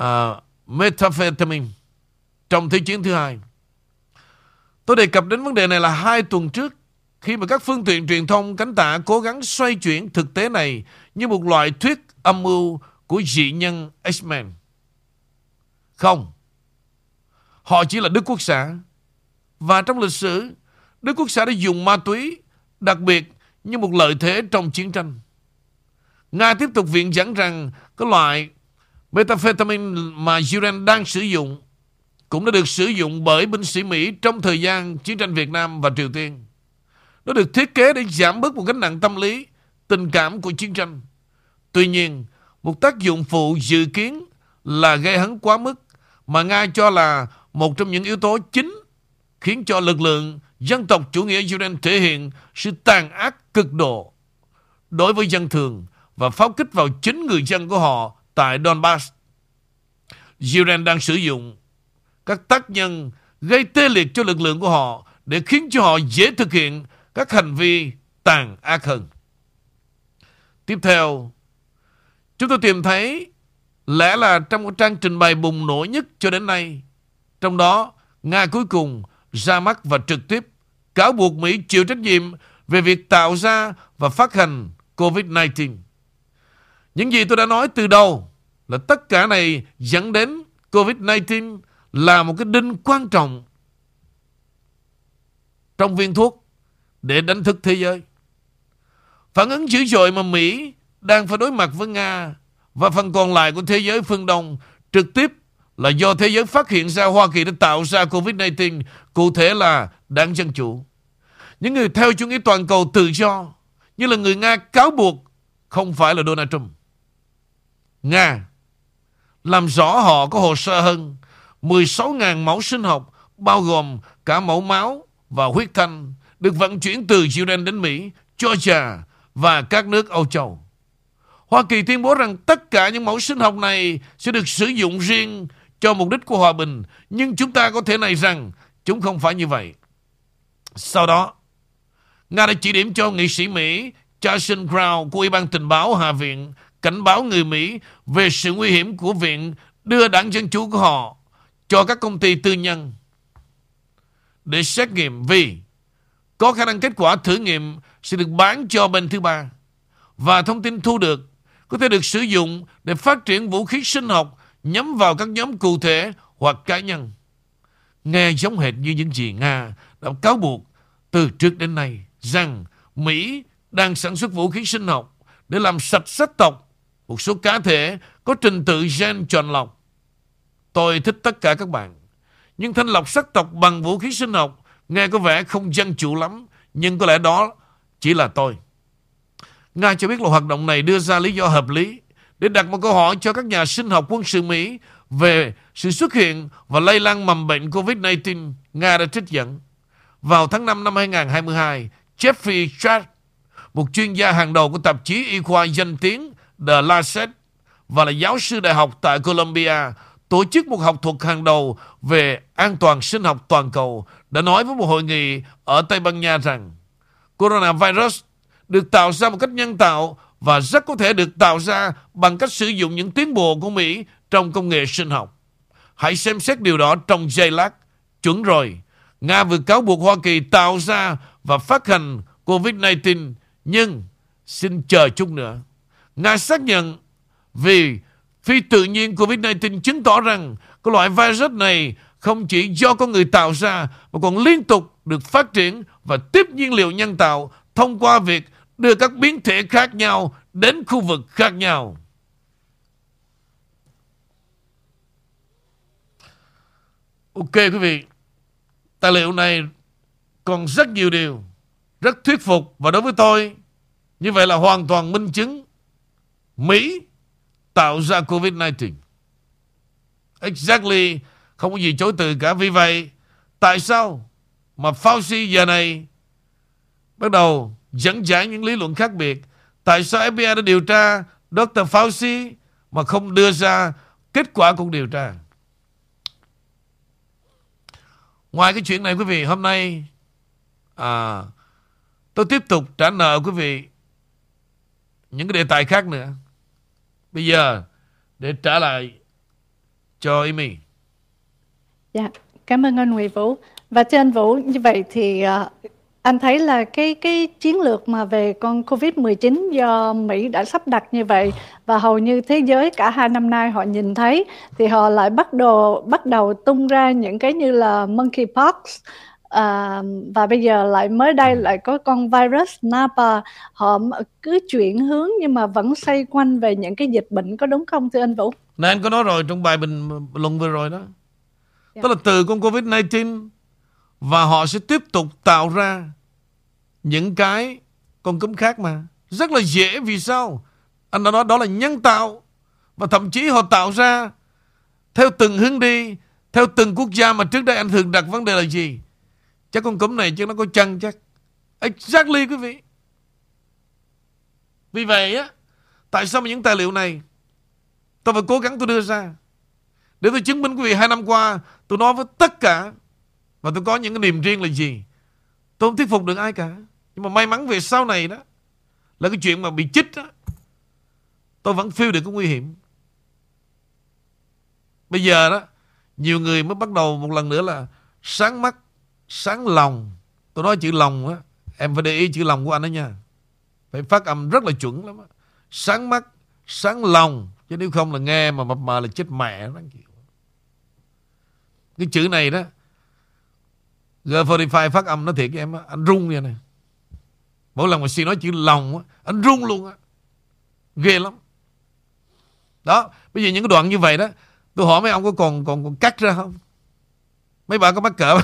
uh, methamphetamine trong Thế chiến thứ hai. Tôi đề cập đến vấn đề này là hai tuần trước khi mà các phương tiện truyền thông cánh tả cố gắng xoay chuyển thực tế này như một loại thuyết âm mưu của dị nhân X-Men. Không. Họ chỉ là Đức Quốc xã. Và trong lịch sử, Đức Quốc xã đã dùng ma túy đặc biệt như một lợi thế trong chiến tranh. Nga tiếp tục viện dẫn rằng cái loại methamphetamine mà Iran đang sử dụng cũng đã được sử dụng bởi binh sĩ Mỹ trong thời gian chiến tranh Việt Nam và Triều Tiên. Nó được thiết kế để giảm bớt một gánh nặng tâm lý, tình cảm của chiến tranh. Tuy nhiên, một tác dụng phụ dự kiến là gây hấn quá mức mà Nga cho là một trong những yếu tố chính khiến cho lực lượng dân tộc chủ nghĩa Israel thể hiện sự tàn ác cực độ đối với dân thường và pháo kích vào chính người dân của họ tại Donbass. Israel đang sử dụng các tác nhân gây tê liệt cho lực lượng của họ để khiến cho họ dễ thực hiện các hành vi tàn ác hơn. Tiếp theo, chúng tôi tìm thấy lẽ là trong một trang trình bày bùng nổ nhất cho đến nay, trong đó Nga cuối cùng ra mắt và trực tiếp cáo buộc Mỹ chịu trách nhiệm về việc tạo ra và phát hành COVID-19. Những gì tôi đã nói từ đầu là tất cả này dẫn đến COVID-19 là một cái đinh quan trọng trong viên thuốc để đánh thức thế giới. Phản ứng dữ dội mà Mỹ đang phải đối mặt với Nga và phần còn lại của thế giới phương Đông trực tiếp là do thế giới phát hiện ra Hoa Kỳ đã tạo ra COVID-19, cụ thể là đảng Dân Chủ. Những người theo chủ nghĩa toàn cầu tự do, như là người Nga cáo buộc không phải là Donald Trump. Nga làm rõ họ có hồ sơ hơn 16.000 mẫu sinh học bao gồm cả mẫu máu và huyết thanh được vận chuyển từ Jordan đến Mỹ, Georgia và các nước Âu Châu. Hoa Kỳ tuyên bố rằng tất cả những mẫu sinh học này sẽ được sử dụng riêng cho mục đích của hòa bình, nhưng chúng ta có thể này rằng chúng không phải như vậy. Sau đó, Nga đã chỉ điểm cho nghị sĩ Mỹ Jason Crow của Ủy ban tình báo Hạ viện cảnh báo người Mỹ về sự nguy hiểm của viện đưa đảng Dân Chủ của họ cho các công ty tư nhân để xét nghiệm vì có khả năng kết quả thử nghiệm sẽ được bán cho bên thứ ba và thông tin thu được có thể được sử dụng để phát triển vũ khí sinh học nhắm vào các nhóm cụ thể hoặc cá nhân. Nghe giống hệt như những gì Nga đã cáo buộc từ trước đến nay rằng Mỹ đang sản xuất vũ khí sinh học để làm sạch sắc tộc một số cá thể có trình tự gen chọn lọc. Tôi thích tất cả các bạn. Nhưng thanh lọc sắc tộc bằng vũ khí sinh học nghe có vẻ không dân chủ lắm. Nhưng có lẽ đó chỉ là tôi. Nga cho biết là hoạt động này đưa ra lý do hợp lý để đặt một câu hỏi cho các nhà sinh học quân sự Mỹ về sự xuất hiện và lây lan mầm bệnh COVID-19 Nga đã trích dẫn. Vào tháng 5 năm 2022, Jeffrey Chad, một chuyên gia hàng đầu của tạp chí y khoa danh tiếng The Lancet và là giáo sư đại học tại Columbia, tổ chức một học thuật hàng đầu về an toàn sinh học toàn cầu, đã nói với một hội nghị ở Tây Ban Nha rằng coronavirus được tạo ra một cách nhân tạo và rất có thể được tạo ra bằng cách sử dụng những tiến bộ của Mỹ trong công nghệ sinh học. Hãy xem xét điều đó trong giây lát. Chuẩn rồi. Nga vừa cáo buộc Hoa Kỳ tạo ra và phát hành COVID-19 nhưng xin chờ chút nữa. Nga xác nhận vì phi tự nhiên COVID-19 chứng tỏ rằng cái loại virus này không chỉ do con người tạo ra mà còn liên tục được phát triển và tiếp nhiên liệu nhân tạo thông qua việc đưa các biến thể khác nhau đến khu vực khác nhau. Ok quý vị, tài liệu này còn rất nhiều điều rất thuyết phục và đối với tôi như vậy là hoàn toàn minh chứng Mỹ tạo ra COVID-19. Exactly, không có gì chối từ cả. Vì vậy, tại sao mà Fauci giờ này bắt đầu dẫn giải những lý luận khác biệt? Tại sao FBI đã điều tra Dr. Fauci mà không đưa ra kết quả cuộc điều tra? Ngoài cái chuyện này quý vị, hôm nay à, tôi tiếp tục trả nợ quý vị những cái đề tài khác nữa. Bây giờ để trả lại cho Amy. Dạ, cảm ơn anh Nguyễn Vũ. Và trên Vũ như vậy thì uh, anh thấy là cái cái chiến lược mà về con Covid-19 do Mỹ đã sắp đặt như vậy và hầu như thế giới cả hai năm nay họ nhìn thấy thì họ lại bắt đầu bắt đầu tung ra những cái như là monkeypox à, và bây giờ lại mới đây lại có con virus Napa họ cứ chuyển hướng nhưng mà vẫn xoay quanh về những cái dịch bệnh có đúng không thưa anh Vũ? Này anh có nói rồi trong bài bình luận vừa rồi đó. Yeah. Tức là từ con Covid-19 và họ sẽ tiếp tục tạo ra những cái con cúm khác mà. Rất là dễ vì sao? Anh đã nói đó là nhân tạo. Và thậm chí họ tạo ra theo từng hướng đi, theo từng quốc gia mà trước đây anh thường đặt vấn đề là gì? Chắc con cúm này chứ nó có chân chắc. Exactly quý vị. Vì vậy á, tại sao mà những tài liệu này tôi phải cố gắng tôi đưa ra để tôi chứng minh quý vị hai năm qua tôi nói với tất cả và tôi có những cái niềm riêng là gì. Tôi không thuyết phục được ai cả. Nhưng mà may mắn về sau này đó, là cái chuyện mà bị chích đó tôi vẫn feel được cái nguy hiểm. Bây giờ đó, nhiều người mới bắt đầu một lần nữa là sáng mắt, sáng lòng tôi nói chữ lòng á, em phải để ý chữ lòng của anh đó nha phải phát âm rất là chuẩn lắm á sáng mắt, sáng lòng, chứ nếu không là nghe mà mập mờ là chết mẹ, nó cái chữ này đó G45 phát âm nó thiệt với em á, anh run vậy này mỗi lần mà suy nói chữ lòng á, anh run luôn á. Ghê lắm. Đó, bây giờ những cái đoạn như vậy đó, tôi hỏi mấy ông có còn còn còn cắt ra không? Mấy bà có mắc cỡ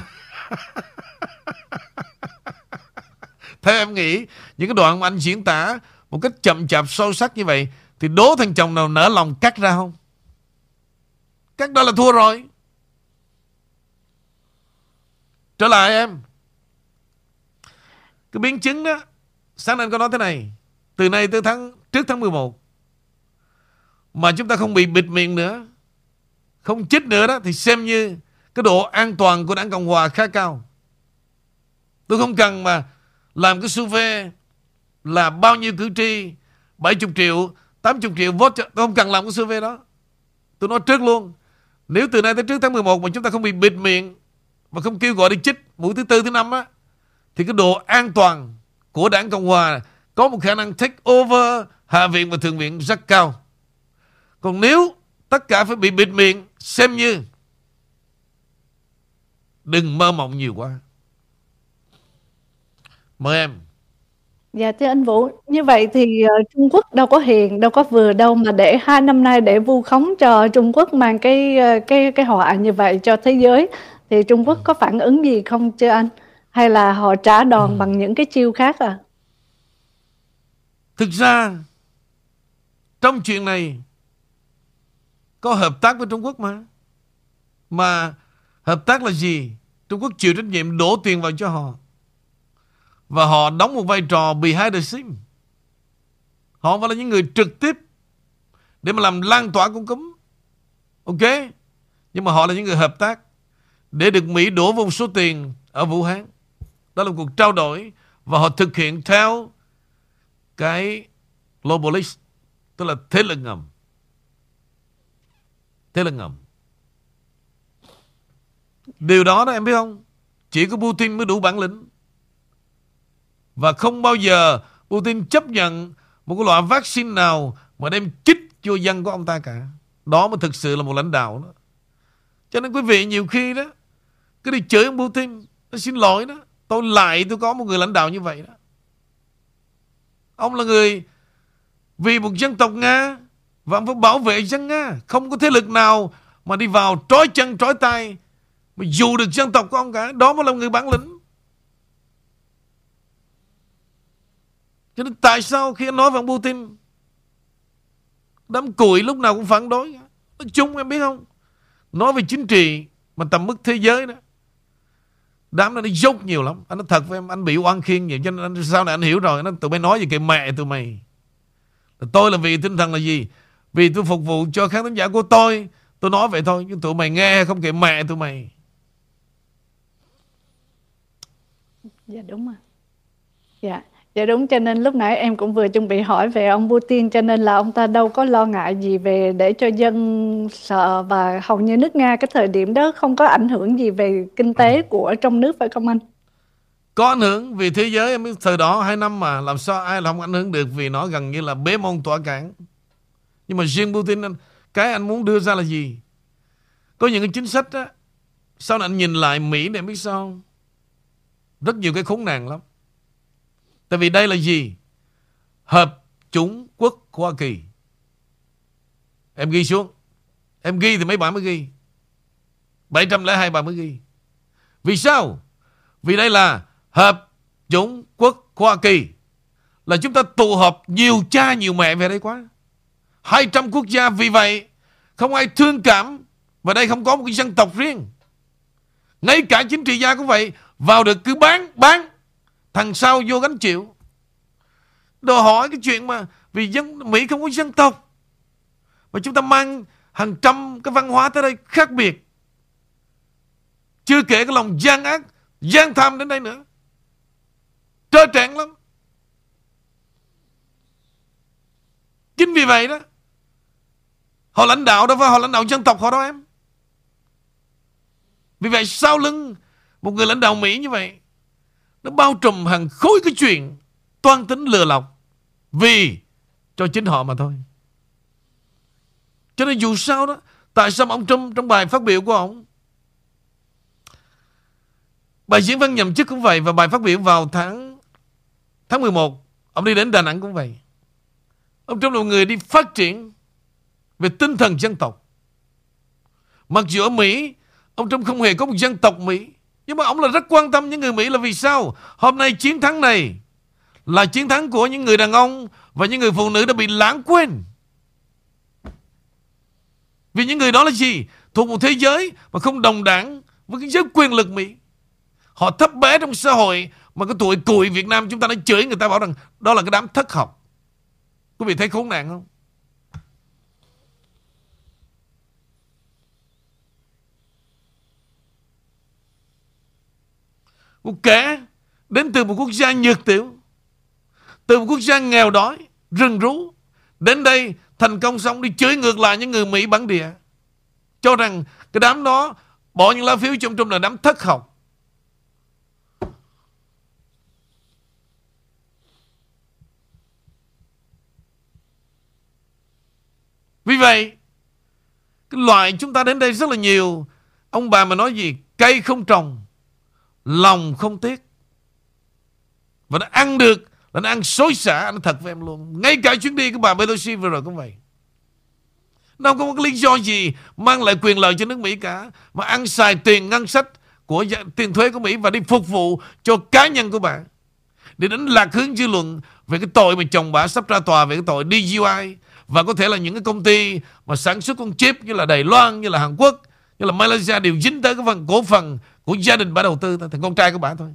Theo em nghĩ, Những cái đoạn mà anh diễn tả Một cách chậm chạp, sâu sắc như vậy, Thì đố thằng chồng nào nở lòng cắt ra không? Cắt đó là thua rồi. Trở lại em. Cái biến chứng đó Sáng nay anh có nói thế này, Từ nay tới tháng, trước tháng 11 Mà chúng ta không bị bịt miệng nữa, Không chích nữa đó, Thì xem như cái độ an toàn của đảng Cộng Hòa khá cao. Tôi không cần mà Làm cái survey Là bao nhiêu cử tri 70 triệu 80 triệu vote Tôi không cần làm cái survey đó. Tôi nói trước luôn, Nếu từ nay tới trước tháng 11 Mà chúng ta không bị bịt miệng mà không kêu gọi đi chích mũi thứ tư thứ năm á Thì cái độ an toàn Của đảng Cộng Hòa Có một khả năng take over Hạ viện và Thượng viện rất cao. Còn nếu tất cả phải bị bịt miệng Xem như Đừng mơ mộng nhiều quá. Mời em. Dạ thưa anh Vũ, như vậy thì uh, Trung Quốc đâu có hiền, đâu có vừa đâu mà để hai năm nay để vu khống cho Trung Quốc mang cái ờ, cái cái họa như vậy cho thế giới thì Trung Quốc có phản ứng gì không chứ anh? Hay là họ trả đòn ừ. bằng những cái chiêu khác à? Thực ra trong chuyện này có hợp tác với Trung Quốc mà. Mà hợp tác là gì? Trung Quốc chịu trách nhiệm đổ tiền vào cho họ. Và họ đóng một vai trò behind the scene. Họ phải là những người trực tiếp để mà làm lan tỏa con cúm. Ok? Nhưng mà họ là những người hợp tác để được Mỹ đổ một số tiền ở Vũ Hán. Đó là một cuộc trao đổi và họ thực hiện theo cái globalist, tức là thế lực ngầm. Thế lực ngầm. Điều đó đó em biết không? Chỉ có Putin mới đủ bản lĩnh. Và không bao giờ Putin chấp nhận một cái loại vaccine nào mà đem chích cho dân của ông ta cả. Đó mới thực sự là một lãnh đạo đó. Cho nên quý vị nhiều khi đó cứ đi chửi ông Putin, Nó xin lỗi đó. Tôi lại tôi có một người lãnh đạo như vậy đó. Ông là người Vì một dân tộc Nga Và ông phải bảo vệ dân Nga. Không có thế lực nào mà đi vào trói chân, trói tay. Mà dù được dân tộc của ông cả, Đó mới là người bản lĩnh. Cho nên tại sao khi anh nói về ông Putin, Đám củi lúc nào cũng phản đối? Nói chung em biết không? Nói về chính trị Mà tầm mức thế giới đó Đám nó dốt dốc nhiều lắm. Anh nói, thật với em, Anh bị oan khiên nhiều, Cho nên sau này anh hiểu rồi. Nó Tụi mày nói gì kìa, mẹ tụi mày. Tôi là vì tinh thần là gì? Vì tôi phục vụ cho khán giả của tôi. Tôi nói vậy thôi Nhưng tụi mày nghe không kìa, mẹ tụi mày. Dạ đúng rồi. Dạ. Dạ đúng, cho nên lúc nãy em cũng vừa chuẩn bị hỏi về ông Putin cho nên là ông ta đâu có lo ngại gì về để cho dân sợ và hầu như nước Nga cái thời điểm đó không có ảnh hưởng gì về kinh tế của trong nước phải không anh? Có ảnh hưởng vì thế giới em biết thời đó hai năm mà làm sao ai là không ảnh hưởng được vì nó gần như là bế môn tỏa cản. Nhưng mà riêng Putin anh, cái anh muốn đưa ra là gì? Có những cái chính sách á sau này anh nhìn lại Mỹ để biết sao rất nhiều cái khốn nạn lắm. Tại vì đây là gì? Hợp chủng quốc Hoa Kỳ. Em ghi xuống. Em ghi thì mấy bạn mới ghi. 702 bạn mới ghi. Vì sao? Vì đây là Hợp chủng quốc Hoa Kỳ. Là chúng ta tụ hợp nhiều cha nhiều mẹ về đây quá. 200 quốc gia, vì vậy, không ai thương cảm và đây không có một cái dân tộc riêng. Ngay cả chính trị gia cũng vậy, vào được cứ bán bán Thằng sau vô gánh chịu. Đòi hỏi cái chuyện mà Vì dân, Mỹ không có dân tộc. Mà chúng ta mang hàng trăm cái văn hóa tới đây khác biệt. Chưa kể cái lòng gian ác, Gian tham đến đây nữa. Trơ trẽn lắm. Chính vì vậy đó, Họ lãnh đạo đâu phải họ lãnh đạo dân tộc họ đâu em. Vì vậy sau lưng Một người lãnh đạo Mỹ như vậy nó bao trùm hàng khối cái chuyện toan tính lừa lọc. Vì cho chính họ mà thôi. Cho nên dù sao đó, tại sao ông Trump trong bài phát biểu của ông Bài diễn văn nhậm chức cũng vậy Và bài phát biểu vào tháng Tháng 11 Ông đi đến Đà Nẵng cũng vậy. Ông Trump là một người đi phát triển Về tinh thần dân tộc. Mặc dù ở Mỹ Ông Trump không hề có một dân tộc Mỹ nhưng mà ông là rất quan tâm những người Mỹ là vì sao? Hôm nay chiến thắng này là chiến thắng của những người đàn ông và những người phụ nữ đã bị lãng quên. Vì những người đó là gì? Thuộc một thế giới mà không đồng đảng với cái giới quyền lực Mỹ. Họ thấp bé trong xã hội mà cái tuổi cùi Việt Nam chúng ta đã chửi người ta bảo rằng đó là cái đám thất học. Quý vị thấy khốn nạn không? Một kẻ đến từ một quốc gia nhược tiểu, từ một quốc gia nghèo đói, rừng rú, đến đây thành công xong đi chửi ngược lại những người Mỹ bản địa. Cho rằng cái đám đó bỏ những lá phiếu trong trong là đám thất học. Vì vậy, cái loại chúng ta đến đây rất là nhiều. Ông bà mà nói gì? Cây không trồng, lòng không tiếc. Và nó ăn được là nó ăn xối xả, nó thật với em luôn. Ngay cả chuyến đi của bà Pelosi vừa rồi cũng vậy. Nó không có một lý do gì mang lại quyền lợi cho nước Mỹ cả. Mà ăn xài tiền ngân sách của tiền thuế của Mỹ và đi phục vụ cho cá nhân của bà. Để đánh lạc hướng dư luận về cái tội mà chồng bà sắp ra tòa về cái tội DUI và có thể là những cái công ty mà sản xuất con chip như là Đài Loan, như là Hàn Quốc, như là Malaysia đều dính tới cái phần cổ phần của gia đình bà đầu tư thôi, thằng con trai của bà thôi.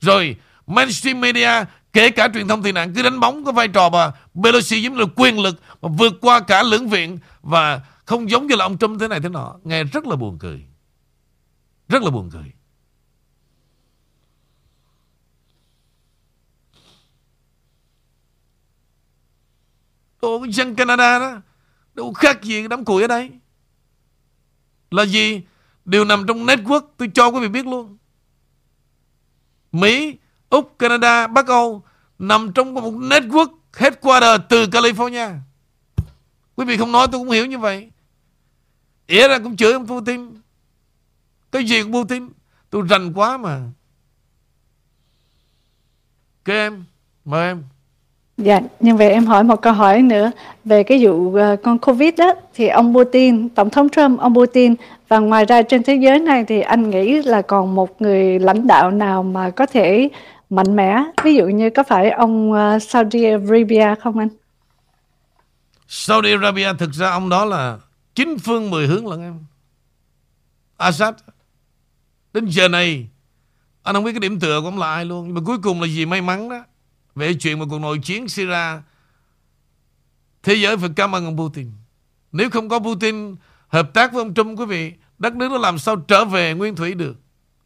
Rồi mainstream media kể cả truyền thông tị nạn cứ đánh bóng cái vai trò mà Pelosi giống là quyền lực mà vượt qua cả lưỡng viện và không giống như là ông Trump thế này thế nọ. Nghe rất là buồn cười. Rất là buồn cười. Ồ, dân Canada đó đâu khác gì đám củi ở đây. Là gì? Đều nằm trong network tôi cho quý vị biết luôn. Mỹ, Úc, Canada, Bắc Âu nằm trong một network headquarter từ California. Quý vị không nói tôi cũng hiểu như vậy. Ỉa ra cũng chửi ông Putin. Cái gì của Putin? Tôi rành quá mà. Các em, mời em. Dạ, nhưng vậy em hỏi một câu hỏi nữa về cái vụ uh, con Covid đó thì ông Putin, Tổng thống Trump, ông Putin và ngoài ra trên thế giới này thì anh nghĩ là còn một người lãnh đạo nào mà có thể mạnh mẽ, ví dụ như có phải ông ờ, Saudi Arabia không anh? Saudi Arabia thực ra ông đó là chính phương mười hướng lận em. Assad đến giờ này anh không biết cái điểm tựa của ông là ai luôn nhưng mà cuối cùng là gì may mắn đó về chuyện mà cuộc nội chiến Syria thế giới phải cảm ơn ông Putin nếu không có Putin hợp tác với ông Trump, quý vị, đất nước nó làm sao trở về nguyên thủy được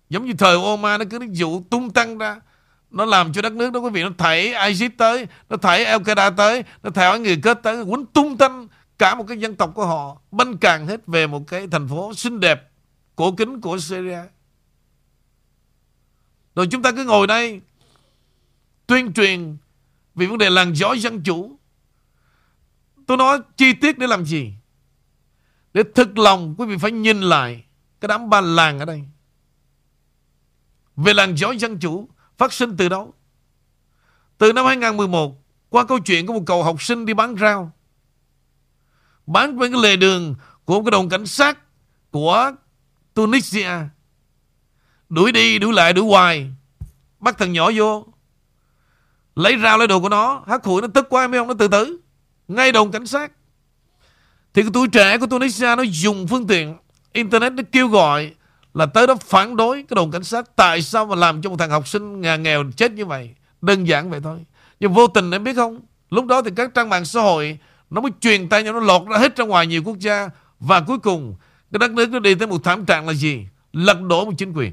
giống như thời Obama, nó cứ dụ vụ tung tăng ra nó làm cho đất nước đó, quý vị, nó thảy ISIS tới, nó thảy Al Qaeda tới, nó thảy người kết tới, quấn tung tăng cả một cái dân tộc của họ, banh càng hết về một cái thành phố xinh đẹp, cổ kính của Syria rồi chúng ta cứ ngồi đây, tuyên truyền vì vấn đề làn gió dân chủ. Tôi nói chi tiết để làm gì? Để thực lòng quý vị phải nhìn lại cái đám ba làng ở đây. Về làng gió dân chủ phát sinh từ đâu? Từ năm 2011 qua câu chuyện của một cậu học sinh đi bán rau. Bán bên cái lề đường của một cái đồn cảnh sát của Tunisia. Đuổi đi, đuổi lại, đuổi hoài. Bắt thằng nhỏ vô Lấy rau lấy đồ của nó Hát hủi nó tức quá mấy ông nó tự tử Ngay đồn cảnh sát thì cái tuổi trẻ của Tunisia nó dùng phương tiện Internet nó kêu gọi Là tới đó phản đối cái đồn cảnh sát. Tại sao mà làm cho một thằng học sinh nhà nghèo chết như vậy? Đơn giản vậy thôi. Nhưng vô tình em biết không? Lúc đó thì các trang mạng xã hội Nó mới truyền tay nhau nó lọt ra hết ra ngoài nhiều quốc gia. Và cuối cùng Cái đất nước nó đi tới một thảm trạng là gì? Lật đổ một chính quyền.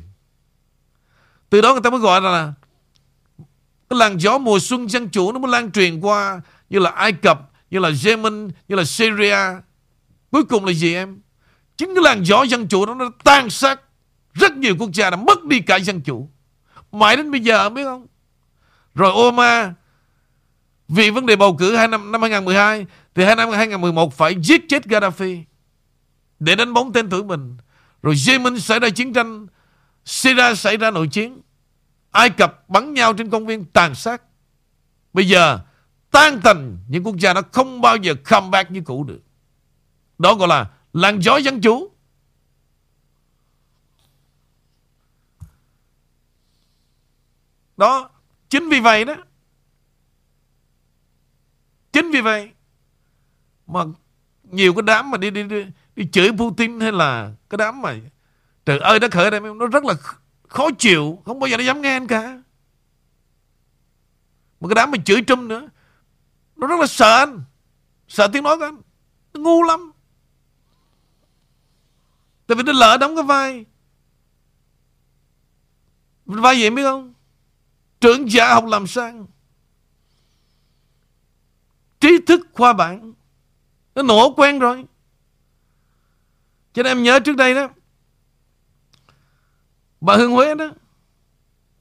Từ đó người ta mới gọi là cái làn gió mùa xuân dân chủ nó mới lan truyền qua như là Ai Cập, như là Yemen, như là Syria. Cuối cùng là gì em? Chính cái làn gió dân chủ đó nó tan sát rất nhiều quốc gia đã mất đi cả dân chủ. Mãi đến bây giờ biết không? Rồi Obama vì vấn đề bầu cử hai năm, năm 2012 thì hai năm 2011 phải giết chết Gaddafi để đánh bóng tên tuổi mình. Rồi Yemen xảy ra chiến tranh, Syria xảy ra nội chiến. Ai Cập bắn nhau trên công viên tàn sát. Bây giờ tan tành những quốc gia nó không bao giờ comeback như cũ được. Đó gọi là làn gió dân chủ. Đó. Chính vì vậy đó Chính vì vậy Mà nhiều cái đám mà đi đi đi, đi chửi Putin hay là cái đám mà trời ơi đất khởi đây nó rất là khó chịu không bao giờ nó dám nghe anh cả mà cái đám mà chửi Trump nữa nó rất là sợ anh sợ tiếng nói của anh nó ngu lắm tại vì nó lỡ đóng cái vai. Vai gì biết không? Trưởng giả học làm sang. Trí thức khoa bản. Nó nổ quen rồi. Cho nên em nhớ trước đây đó bà Hương Huế đó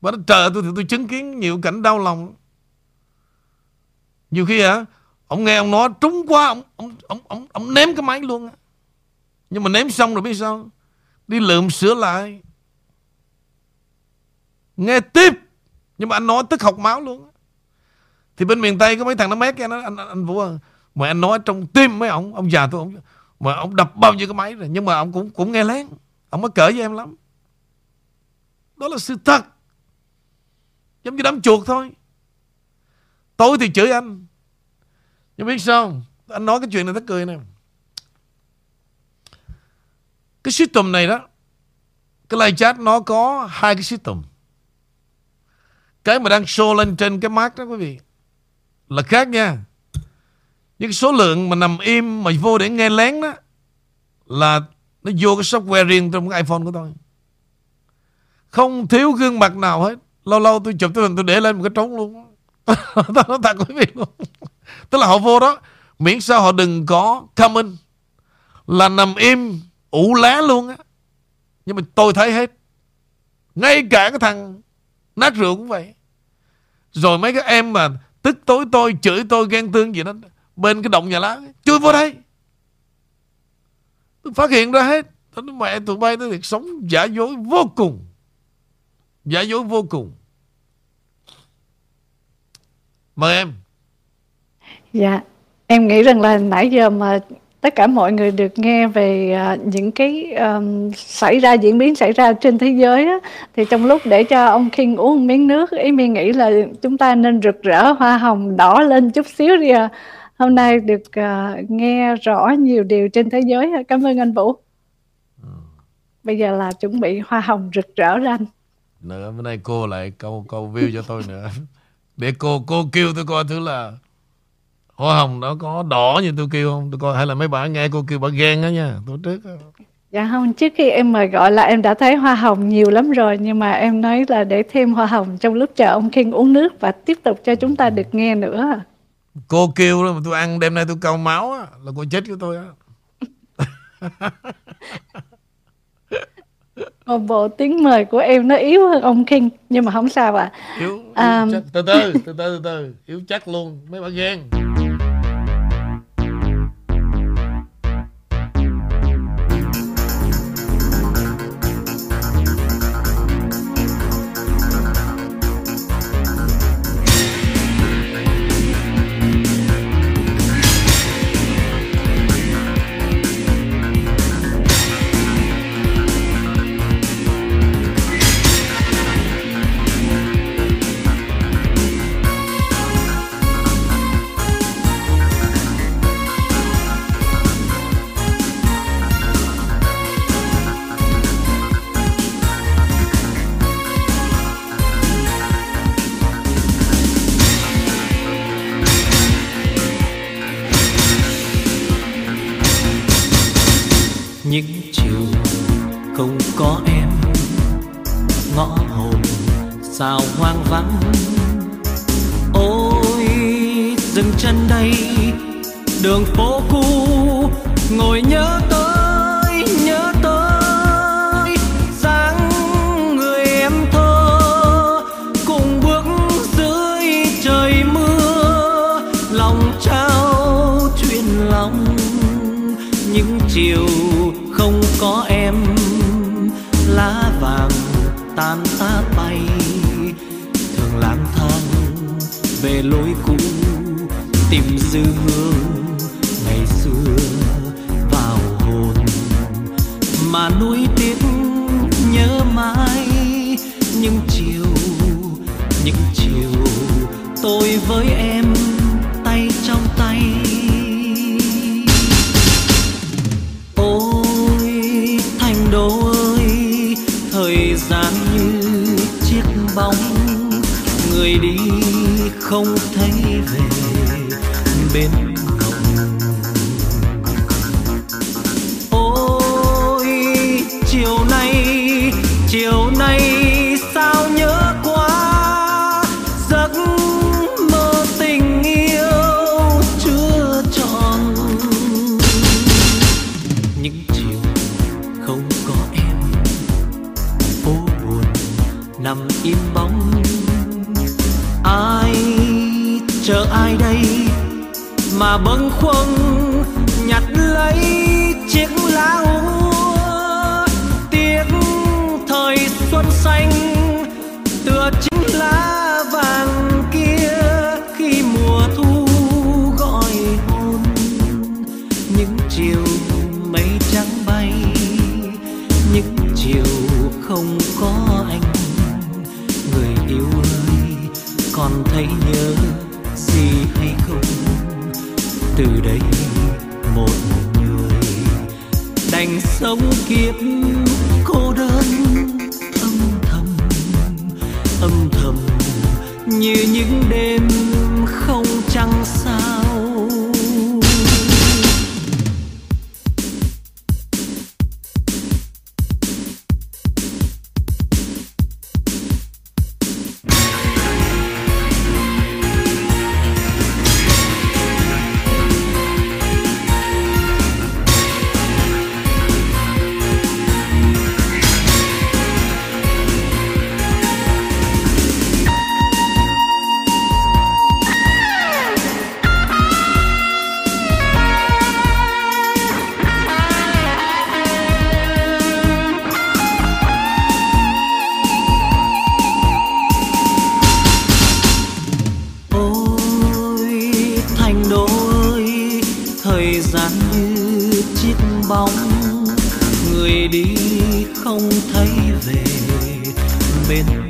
bà nó chờ tôi thì tôi chứng kiến nhiều cảnh đau lòng. Nhiều khi hả ông nghe ông nói trúng quá ông ông ông ông, ông ném cái máy luôn á nhưng mà ném xong rồi biết sao? Đi lượm sửa lại. Nghe tiếp. Nhưng mà anh nói tức học máu luôn thì bên miền Tây có mấy thằng nó mét cái nó anh, anh, anh Vũ à, mà anh nói trong tim mấy ông ông già tôi ông mà ông đập bao nhiêu cái máy rồi nhưng mà ông cũng cũng nghe lén. Ông mới cỡ với em lắm. Đó là sự thật. Giống như đám chuột thôi. Tối thì chửi anh. Nhưng biết sao? Anh nói cái chuyện này tất cười nè cái system này đó, cái live chat nó có hai cái system cái mà đang show lên trên cái mark đó quý vị, là khác nha những số lượng mà nằm im mà vô để nghe lén đó, là nó vô cái software riêng trong cái iPhone của tôi. Không thiếu gương mặt nào hết. Lâu lâu tôi chụp, tôi tôi để lên một cái trống luôn. tôi nói thật quý vị luôn. Tức là họ vô đó, miễn sao họ đừng có comment là nằm im ủ lá luôn á. Nhưng mà tôi thấy hết. Ngay cả cái thằng nát rượu cũng vậy. Rồi mấy cái em mà tức tối tôi, chửi tôi, ghen tương gì đó, bên cái động nhà lá chui vô đây tôi phát hiện ra hết tôi nói, mẹ tụi bay nó thiệt, sống giả dối vô cùng giả dối vô cùng mời em dạ em nghĩ rằng là nãy giờ mà tất cả mọi người được nghe về uh, những cái um, xảy ra diễn biến xảy ra trên thế giới á, thì trong lúc để cho ông King uống miếng nước ý mi nghĩ là chúng ta nên rực rỡ hoa hồng đỏ lên chút xíu đi à. Hôm nay được uh, nghe rõ nhiều điều trên thế giới cảm ơn anh Vũ. Ừ. bây giờ là chuẩn bị hoa hồng rực rỡ ra anh. Nữa bữa nay cô lại câu câu view cho tôi nữa. Để cô cô kêu tôi coi thứ là hoa hồng nó có đỏ như tôi kêu không tôi coi hay là mấy bạn nghe cô kêu bà ghen đó nha tôi trước. Dạ không, trước khi em mời gọi là em đã thấy hoa hồng nhiều lắm rồi Nhưng mà em nói là để thêm hoa hồng trong lúc chờ ông King uống nước Và tiếp tục cho chúng ta được nghe nữa Cô kêu đó mà tôi ăn đêm nay tôi câu máu á, là cô chết với tôi á. Một bộ tiếng mời của em nó yếu hơn ông King Nhưng mà không sao ạ à. yếu, yếu à, chắc, từ từ, từ từ, từ Yếu chắc luôn, mấy bạn ghen không thấy về bên bên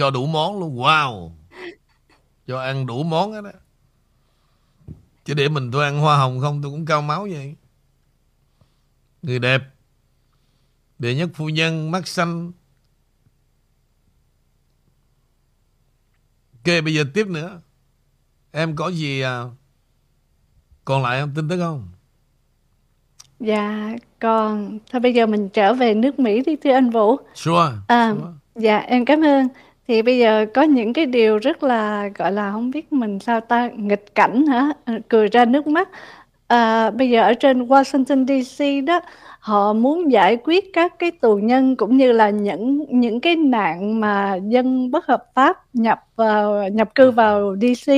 cho đủ món luôn. Wow. Cho ăn đủ món hết á. Chứ để mình tôi ăn hoa hồng không Tôi cũng cao máu vậy. Người đẹp. Đệ nhất phu nhân mắt xanh Ok bây giờ tiếp nữa. Em có gì à, Còn lại không? Tin tức không? Dạ, còn thôi bây giờ mình trở về nước Mỹ đi thưa anh Vũ. Sure, À, sure. dạ em cảm ơn. Thì bây giờ có những cái điều rất là gọi là không biết mình sao ta nghịch cảnh hả? Ờ, Cười ra nước mắt. À, bây giờ ở trên Washington DC đó họ muốn giải quyết các cái tù nhân cũng như là những những cái nạn mà dân bất hợp pháp nhập vào nhập cư vào DC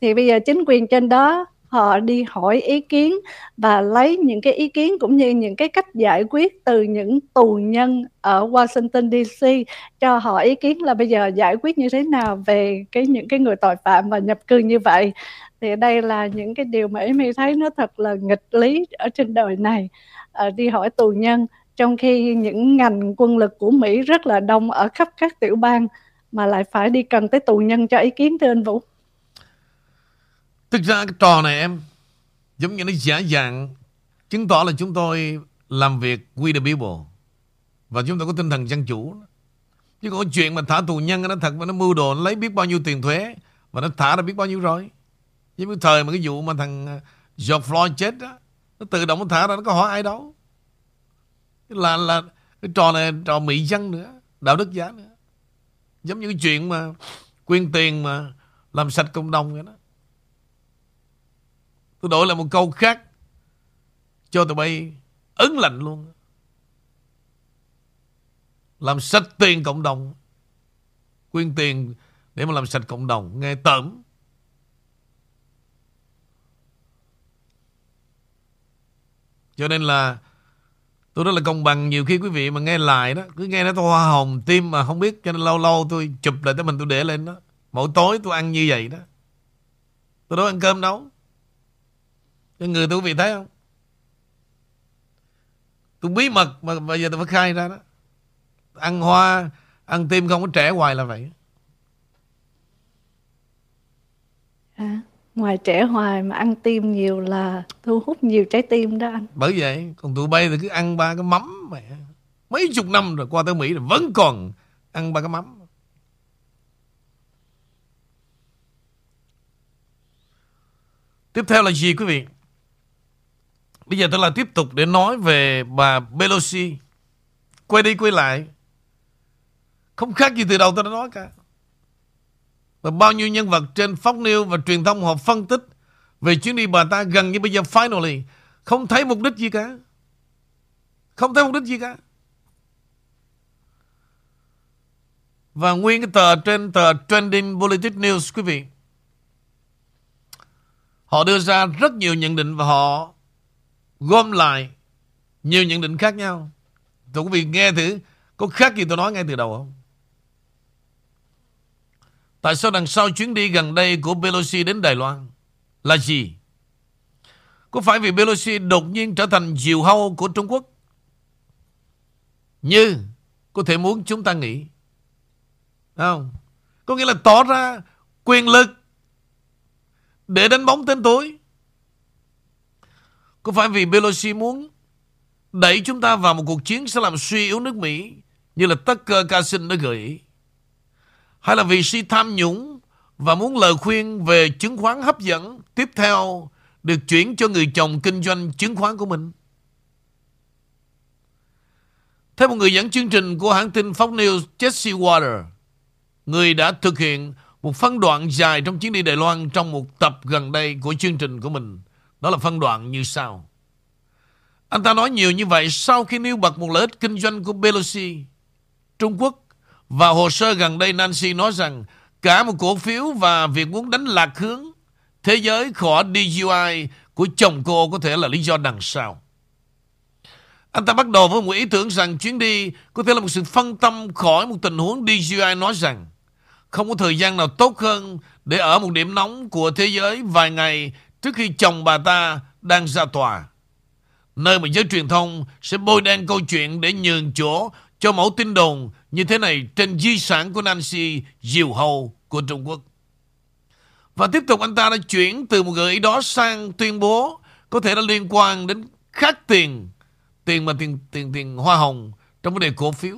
thì bây giờ chính quyền trên đó họ đi hỏi ý kiến và lấy những cái ý kiến cũng như những cái cách giải quyết từ những tù nhân ở Washington DC cho họ ý kiến là bây giờ giải quyết như thế nào về cái những cái người tội phạm và nhập cư như vậy. Thì đây là những cái điều mà Amy thấy nó thật là nghịch lý ở trên đời này. À, đi hỏi tù nhân trong khi những ngành quân lực của Mỹ rất là đông ở khắp các tiểu bang mà lại phải đi cần tới tù nhân cho ý kiến thưa anh Vũ. Thực ra cái trò này em, giống như nó giả dạng. Chứng tỏ là chúng tôi làm việc we the people. Và chúng tôi có tinh thần dân chủ. Chứ còn chuyện mà thả tù nhân nó thật mà nó mưu đồ, nó lấy biết bao nhiêu tiền thuế và nó thả ra biết bao nhiêu rồi. Giống cái thời mà cái vụ mà thằng uh, George Floyd chết đó nó tự động nó thả ra, nó có hỏi ai đâu. Là là cái trò này trò mỹ dân nữa, đạo đức giả nữa. Giống như cái chuyện mà quyên tiền mà làm sạch cộng đồng vậy đó tôi đổi lại một câu khác cho tụi bay ấn lạnh luôn. Làm sạch tiền cộng đồng, quyên tiền để mà làm sạch cộng đồng, nghe tởm. Cho nên là tôi rất là công bằng nhiều khi quý vị mà nghe lại đó, cứ nghe nó tôi hoa hồng tim mà không biết, cho nên lâu lâu tôi chụp lại tới mình tôi để lên đó. Mỗi tối tôi ăn như vậy đó. Tôi đâu ăn cơm đâu cho người tôi quý vị thấy không? Tôi bí mật mà bây giờ tôi phải khai ra đó. Ăn hoa ăn tim không có trẻ hoài là vậy. À, ngoài trẻ hoài mà ăn tim nhiều là thu hút nhiều trái tim đó anh. Bởi vậy còn tụi bay thì cứ ăn ba cái mắm mẹ mấy chục năm rồi qua tới mỹ rồi vẫn còn ăn ba cái mắm. Tiếp theo là gì quý vị bây giờ tôi là tiếp tục để nói về bà Pelosi quay đi quay lại không khác gì từ đầu tôi đã nói cả. Và bao nhiêu nhân vật trên Fox News và truyền thông họ phân tích về chuyến đi bà ta gần như bây giờ finally không thấy mục đích gì cả. Không thấy mục đích gì cả. Và nguyên cái tờ trên tờ Trending Politics News, quý vị. Họ đưa ra rất nhiều nhận định và họ gom lại nhiều nhận định khác nhau. Tôi quý vị, nghe thử, có khác gì tôi nói ngay từ đầu không? Tại sao đằng sau chuyến đi gần đây của Pelosi đến Đài Loan là gì? Có phải vì Pelosi đột nhiên trở thành diều hâu của Trung Quốc? Như có thể muốn chúng ta nghĩ. Không? Có nghĩa là tỏ ra quyền lực để đánh bóng tên tối. Có phải vì Pelosi muốn đẩy chúng ta vào một cuộc chiến sẽ làm suy yếu nước Mỹ như là Tucker Carlson đã gợi ý? hay là vì si tham nhũng và muốn lời khuyên về chứng khoán hấp dẫn tiếp theo được chuyển cho người chồng kinh doanh chứng khoán của mình. Theo một người dẫn chương trình của hãng tin Fox News Jesse Water, người đã thực hiện một phân đoạn dài trong chuyến đi Đài Loan trong một tập gần đây của chương trình của mình. Đó là phân đoạn như sau. Anh ta nói nhiều như vậy sau khi nêu bật một lợi ích kinh doanh của Pelosi. Trung Quốc và hồ sơ gần đây Nancy nói rằng cả một cổ phiếu và việc muốn đánh lạc hướng thế giới khỏi DUI của chồng cô có thể là lý do đằng sau. Anh ta bắt đầu với một ý tưởng rằng chuyến đi có thể là một sự phân tâm khỏi một tình huống DUI nói rằng không có thời gian nào tốt hơn để ở một điểm nóng của thế giới vài ngày trước khi chồng bà ta đang ra tòa. Nơi mà giới truyền thông sẽ bôi đen câu chuyện để nhường chỗ cho mẫu tin đồn như thế này trên di sản của Nancy Diều Hầu của Trung Quốc. Và tiếp tục anh ta đã chuyển từ một gợi ý đó sang tuyên bố có thể đã liên quan đến khác tiền, tiền mà tiền tiền tiền hoa hồng trong vấn đề cổ phiếu.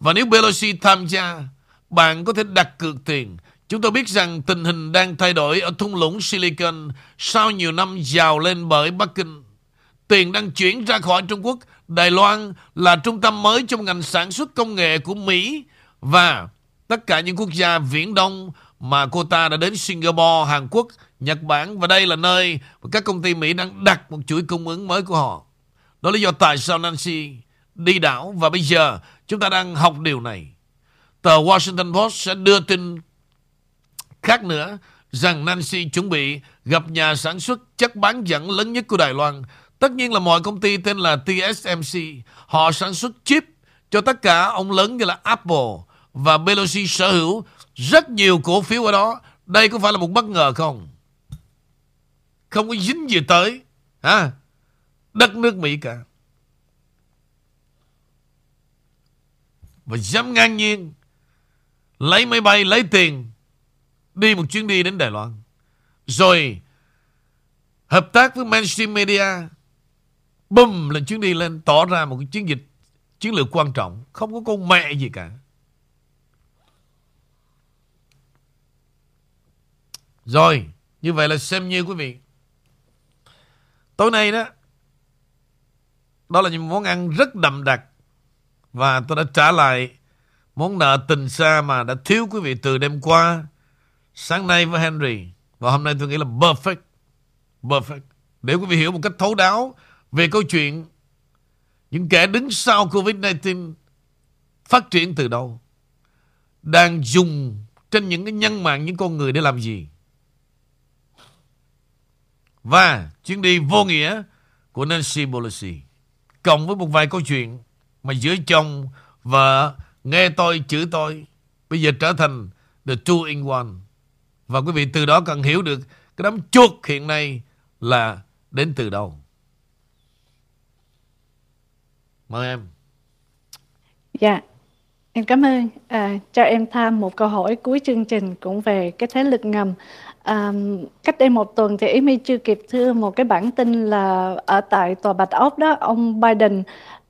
Và nếu Pelosi tham gia, bạn có thể đặt cược tiền. Chúng tôi biết rằng tình hình đang thay đổi ở thung lũng Silicon sau nhiều năm giàu lên bởi Bắc Kinh. Tiền đang chuyển ra khỏi Trung Quốc Đài Loan là trung tâm mới trong ngành sản xuất công nghệ của Mỹ và tất cả những quốc gia viễn đông mà cô ta đã đến Singapore, Hàn Quốc, Nhật Bản và đây là nơi mà các công ty Mỹ đang đặt một chuỗi cung ứng mới của họ. Đó là lý do tại sao Nancy đi đảo và bây giờ chúng ta đang học điều này. Tờ Washington Post sẽ đưa tin khác nữa rằng Nancy chuẩn bị gặp nhà sản xuất chất bán dẫn lớn nhất của Đài Loan Tất nhiên là mọi công ty tên là TSMC, họ sản xuất chip cho tất cả ông lớn như là Apple và Pelosi sở hữu rất nhiều cổ phiếu ở đó. Đây có phải là một bất ngờ không? Không có dính gì tới ha, đất nước Mỹ cả. Và dám ngang nhiên lấy máy bay, lấy tiền đi một chuyến đi đến Đài Loan. Rồi, hợp tác với mainstream media, bùm, lên chuyến đi lên, tỏ ra một cái chiến dịch, chiến lược quan trọng. Không có con mẹ gì cả. Rồi, như vậy là xem như quý vị. Tối nay đó đó là những món ăn rất đậm đặc. Và tôi đã trả lại món nợ tình xa mà đã thiếu quý vị từ đêm qua sáng nay với Henry và hôm nay tôi nghĩ là perfect perfect để quý vị hiểu một cách thấu đáo về câu chuyện những kẻ đứng sau Covid-19 phát triển từ đâu, đang dùng trên những cái nhân mạng những con người để làm gì. Và chuyến đi vô nghĩa của Nancy Pelosi cộng với một vài câu chuyện mà giữa chồng vợ nghe tôi chửi tôi bây giờ trở thành the two in one và quý vị từ đó cần hiểu được cái đám chuột hiện nay là đến từ đâu Mời em. Dạ, em cảm ơn. À, cho em tham một câu hỏi cuối chương trình cũng về cái thế lực ngầm. À, cách đây một tuần thì Amy chưa kịp thưa một cái bản tin là ở tại tòa Bạch Ốc đó, ông Biden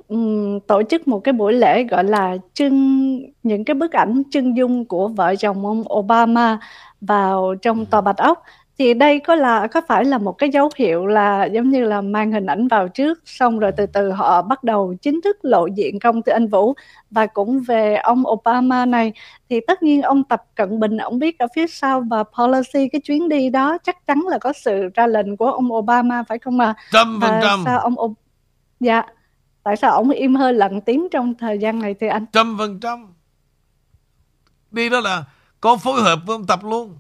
um, tổ chức một cái buổi lễ gọi là trưng những cái bức ảnh trưng dung của vợ chồng ông Obama vào trong tòa Bạch Ốc thì đây có là có phải là một cái dấu hiệu là giống như là mang hình ảnh vào trước xong rồi từ từ họ bắt đầu chính thức lộ diện công ty anh Vũ và cũng về ông Obama này thì tất nhiên ông Tập Cận Bình ông biết ở phía sau và policy cái chuyến đi đó chắc chắn là có sự ra lệnh của ông Obama phải không ạ? Trăm phần trăm. Sao ông dạ tại sao ông im hơi lặng tiếng trong thời gian này thì anh? Trăm phần trăm. Đi đó là có phối hợp với ông Tập luôn.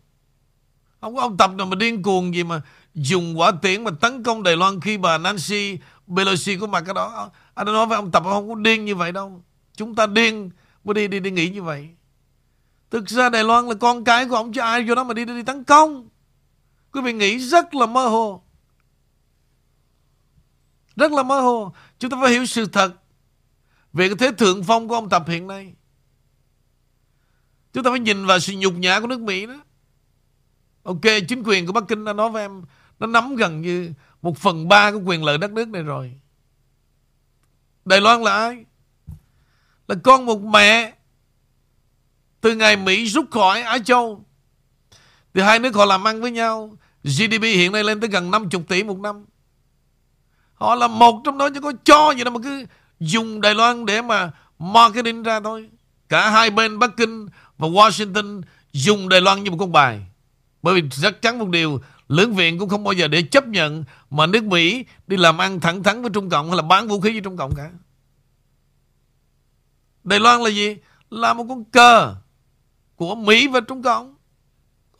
Không có ông Tập nào mà điên cuồng gì mà dùng quả tiễn mà tấn công Đài Loan khi bà Nancy Pelosi có mặt cái đó. Anh nói với ông Tập không có điên như vậy đâu. Chúng ta điên mới đi đi đi nghĩ như vậy. Thực ra Đài Loan là con cái của ông chứ ai vô đó mà đi đi, đi tấn công. Quý vị nghĩ rất là mơ hồ. Rất là mơ hồ. Chúng ta phải hiểu sự thật về cái thế thượng phong của ông Tập hiện nay. Chúng ta phải nhìn vào sự nhục nhã của nước Mỹ đó. Ok, chính quyền của Bắc Kinh đã nói với em nó nắm gần như một phần ba của quyền lợi đất nước này rồi. Đài Loan là ai? Là con một mẹ từ ngày Mỹ rút khỏi Á Châu thì hai nước họ làm ăn với nhau GDP hiện nay lên tới gần 50 tỷ một năm Họ là một trong đó chứ có cho gì đâu mà cứ dùng Đài Loan để mà marketing ra thôi Cả hai bên Bắc Kinh và Washington dùng Đài Loan như một con bài. Bởi vì chắc chắn một điều Lưỡng viện cũng không bao giờ để chấp nhận Mà nước Mỹ đi làm ăn thẳng thắn với Trung Cộng Hay là bán vũ khí với Trung Cộng cả. Đài Loan là gì? Là một con cờ Của Mỹ và Trung Cộng.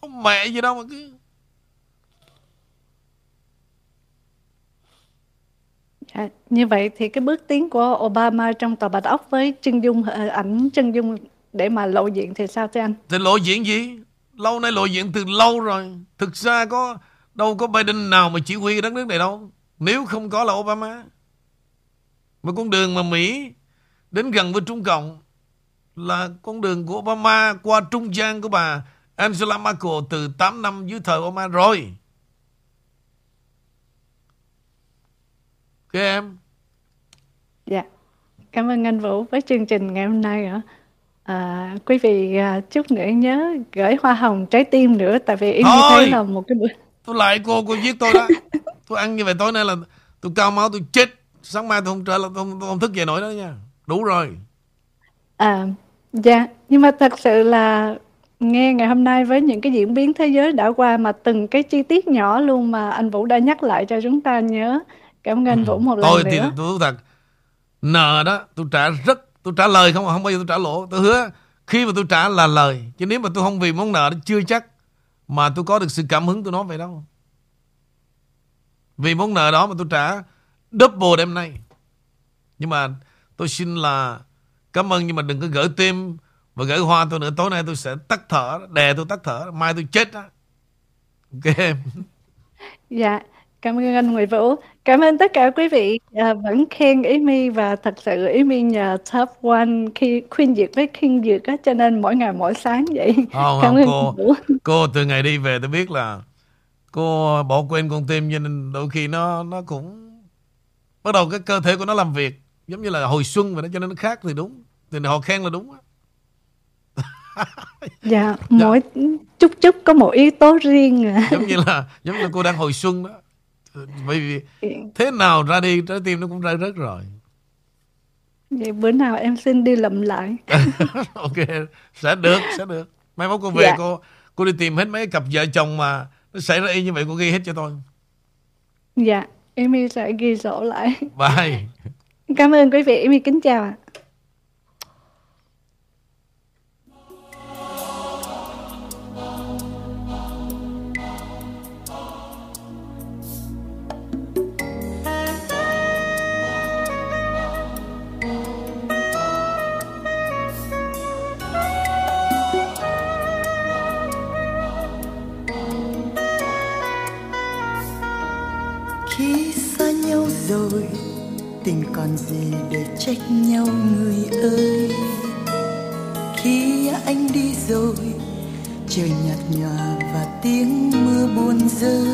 Có mẹ gì đâu mà cứ À, như vậy thì cái bước tiến của Obama trong tòa bạch ốc với chân dung ờ, ảnh chân dung để mà lộ diện thì sao thưa anh? Thì lộ diện gì? Lâu nay lộ diện từ lâu rồi. Thực ra có Đâu có Biden nào mà chỉ huy đất nước này đâu. Nếu không có là Obama. Mà con đường mà Mỹ Đến gần với Trung Cộng Là con đường của Obama Qua trung gian của bà Angela Merkel Từ 8 năm dưới thời Obama rồi. Ok em? Dạ. Cảm ơn anh Vũ với chương trình ngày hôm nay ạ À, quý vị à, chút nữa nhớ gửi hoa hồng trái tim nữa tại vì em thấy là một cái bữa tôi lại cô cô giết tôi đó. Tôi ăn như vậy tối nay là tôi cao máu tôi chết. Sáng mai tôi không trở lại tôi không, tôi không thức dậy nổi đó nha. Đủ rồi. À dạ nhưng mà thật sự là nghe ngày hôm nay với những cái diễn biến thế giới đã qua mà từng cái chi tiết nhỏ luôn mà anh Vũ đã nhắc lại cho chúng ta nhớ. Cảm ơn anh Vũ một lần tôi nữa. thì tôi thật nợ đó tôi trả rất Tôi trả lời không không bao giờ tôi trả lỗ. Tôi hứa, khi mà tôi trả là lời. Chứ nếu mà tôi không vì món nợ đó chưa chắc Mà tôi có được sự cảm hứng tôi nói vậy đâu. Vì món nợ đó mà tôi trả Double đêm nay. Nhưng mà tôi xin là Cảm ơn, nhưng mà đừng có gửi tim Và gửi hoa tôi nữa. Tối nay tôi sẽ tắt thở, Đè tôi tắt thở. Mai tôi chết đó Ok em. Dạ. Cảm ơn anh Nguyễn Vũ. Cảm ơn tất cả quý vị à, vẫn khen Ý My và thật sự Ý My nhờ top one khi khuyên duyệt với khuyên duyệt á cho nên mỗi ngày mỗi sáng vậy. Không, Cảm không, ơn cô, Vũ. cô từ ngày đi về tôi biết là cô bỏ quên con tim cho nên đôi khi nó nó cũng bắt đầu cái cơ thể của nó làm việc giống như là hồi xuân vậy đó cho nên nó khác thì đúng thì họ khen là đúng á. Dạ, mỗi chút chút có một yếu tố riêng à. giống như là giống như là cô đang hồi xuân đó bởi vì thế nào ra đi trái tim nó cũng ra rớt rồi Vậy bữa nào em xin đi lầm lại. ok sẽ được sẽ được mai mốt cô về Dạ. cô cô đi tìm hết mấy cặp vợ chồng mà nó xảy ra y như vậy cô ghi hết cho tôi Dạ, Amy sẽ ghi sổ lại. bye Cảm ơn quý vị, Amy kính chào ạ. khi còn gì để trách nhau người ơi? Khi anh đi rồi, trời nhạt nhòa và tiếng mưa buồn rơi.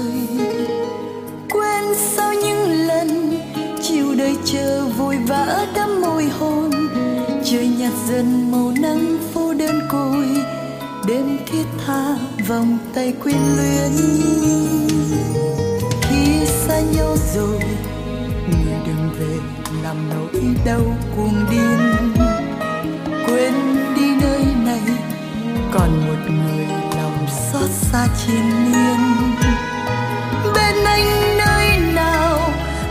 Quên sau những lần chiều đời chờ vội vã đắm môi hôn. Trời nhạt dần màu nắng phố đơn côi, đêm thiết tha vòng tay quyến luyến. Khi xa nhau rồi về làm nỗi đau cuồng điên. Quên đi nơi này, còn một người lòng xót xa trên miên. Bên anh nơi nào,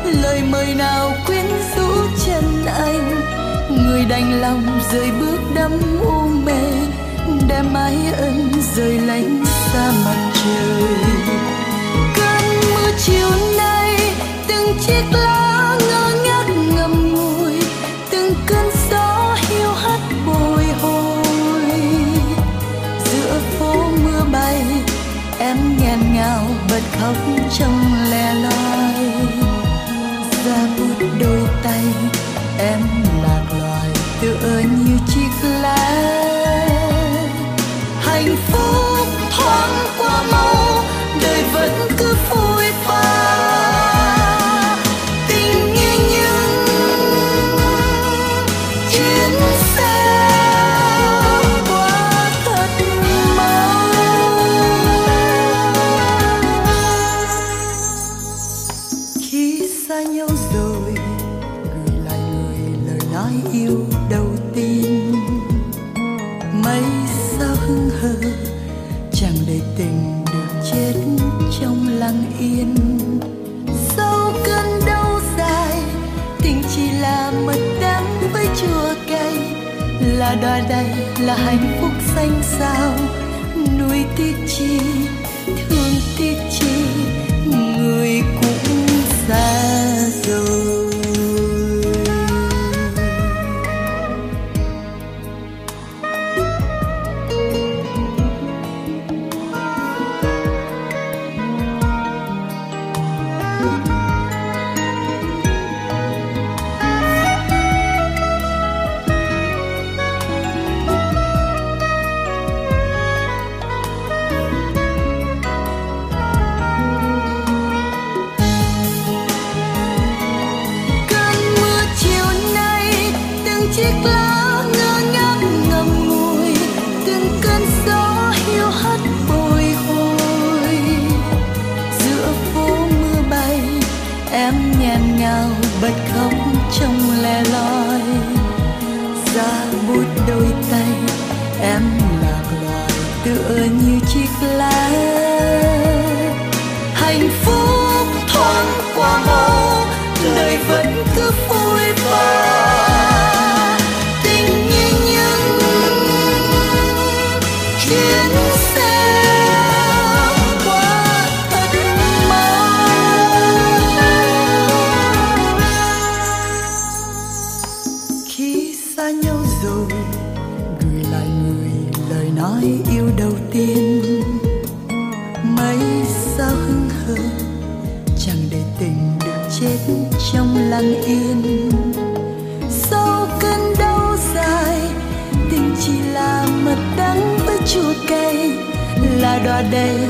lời mời nào quyến rũ chân anh. Người đành lòng rời bước đắm u mê, đem mái ân rời lánh xa mặt trời. Cơn mưa chiều nay, từng chiếc ngào khóc trong lẻ loi. Là hạnh phúc xanh xao. Từng là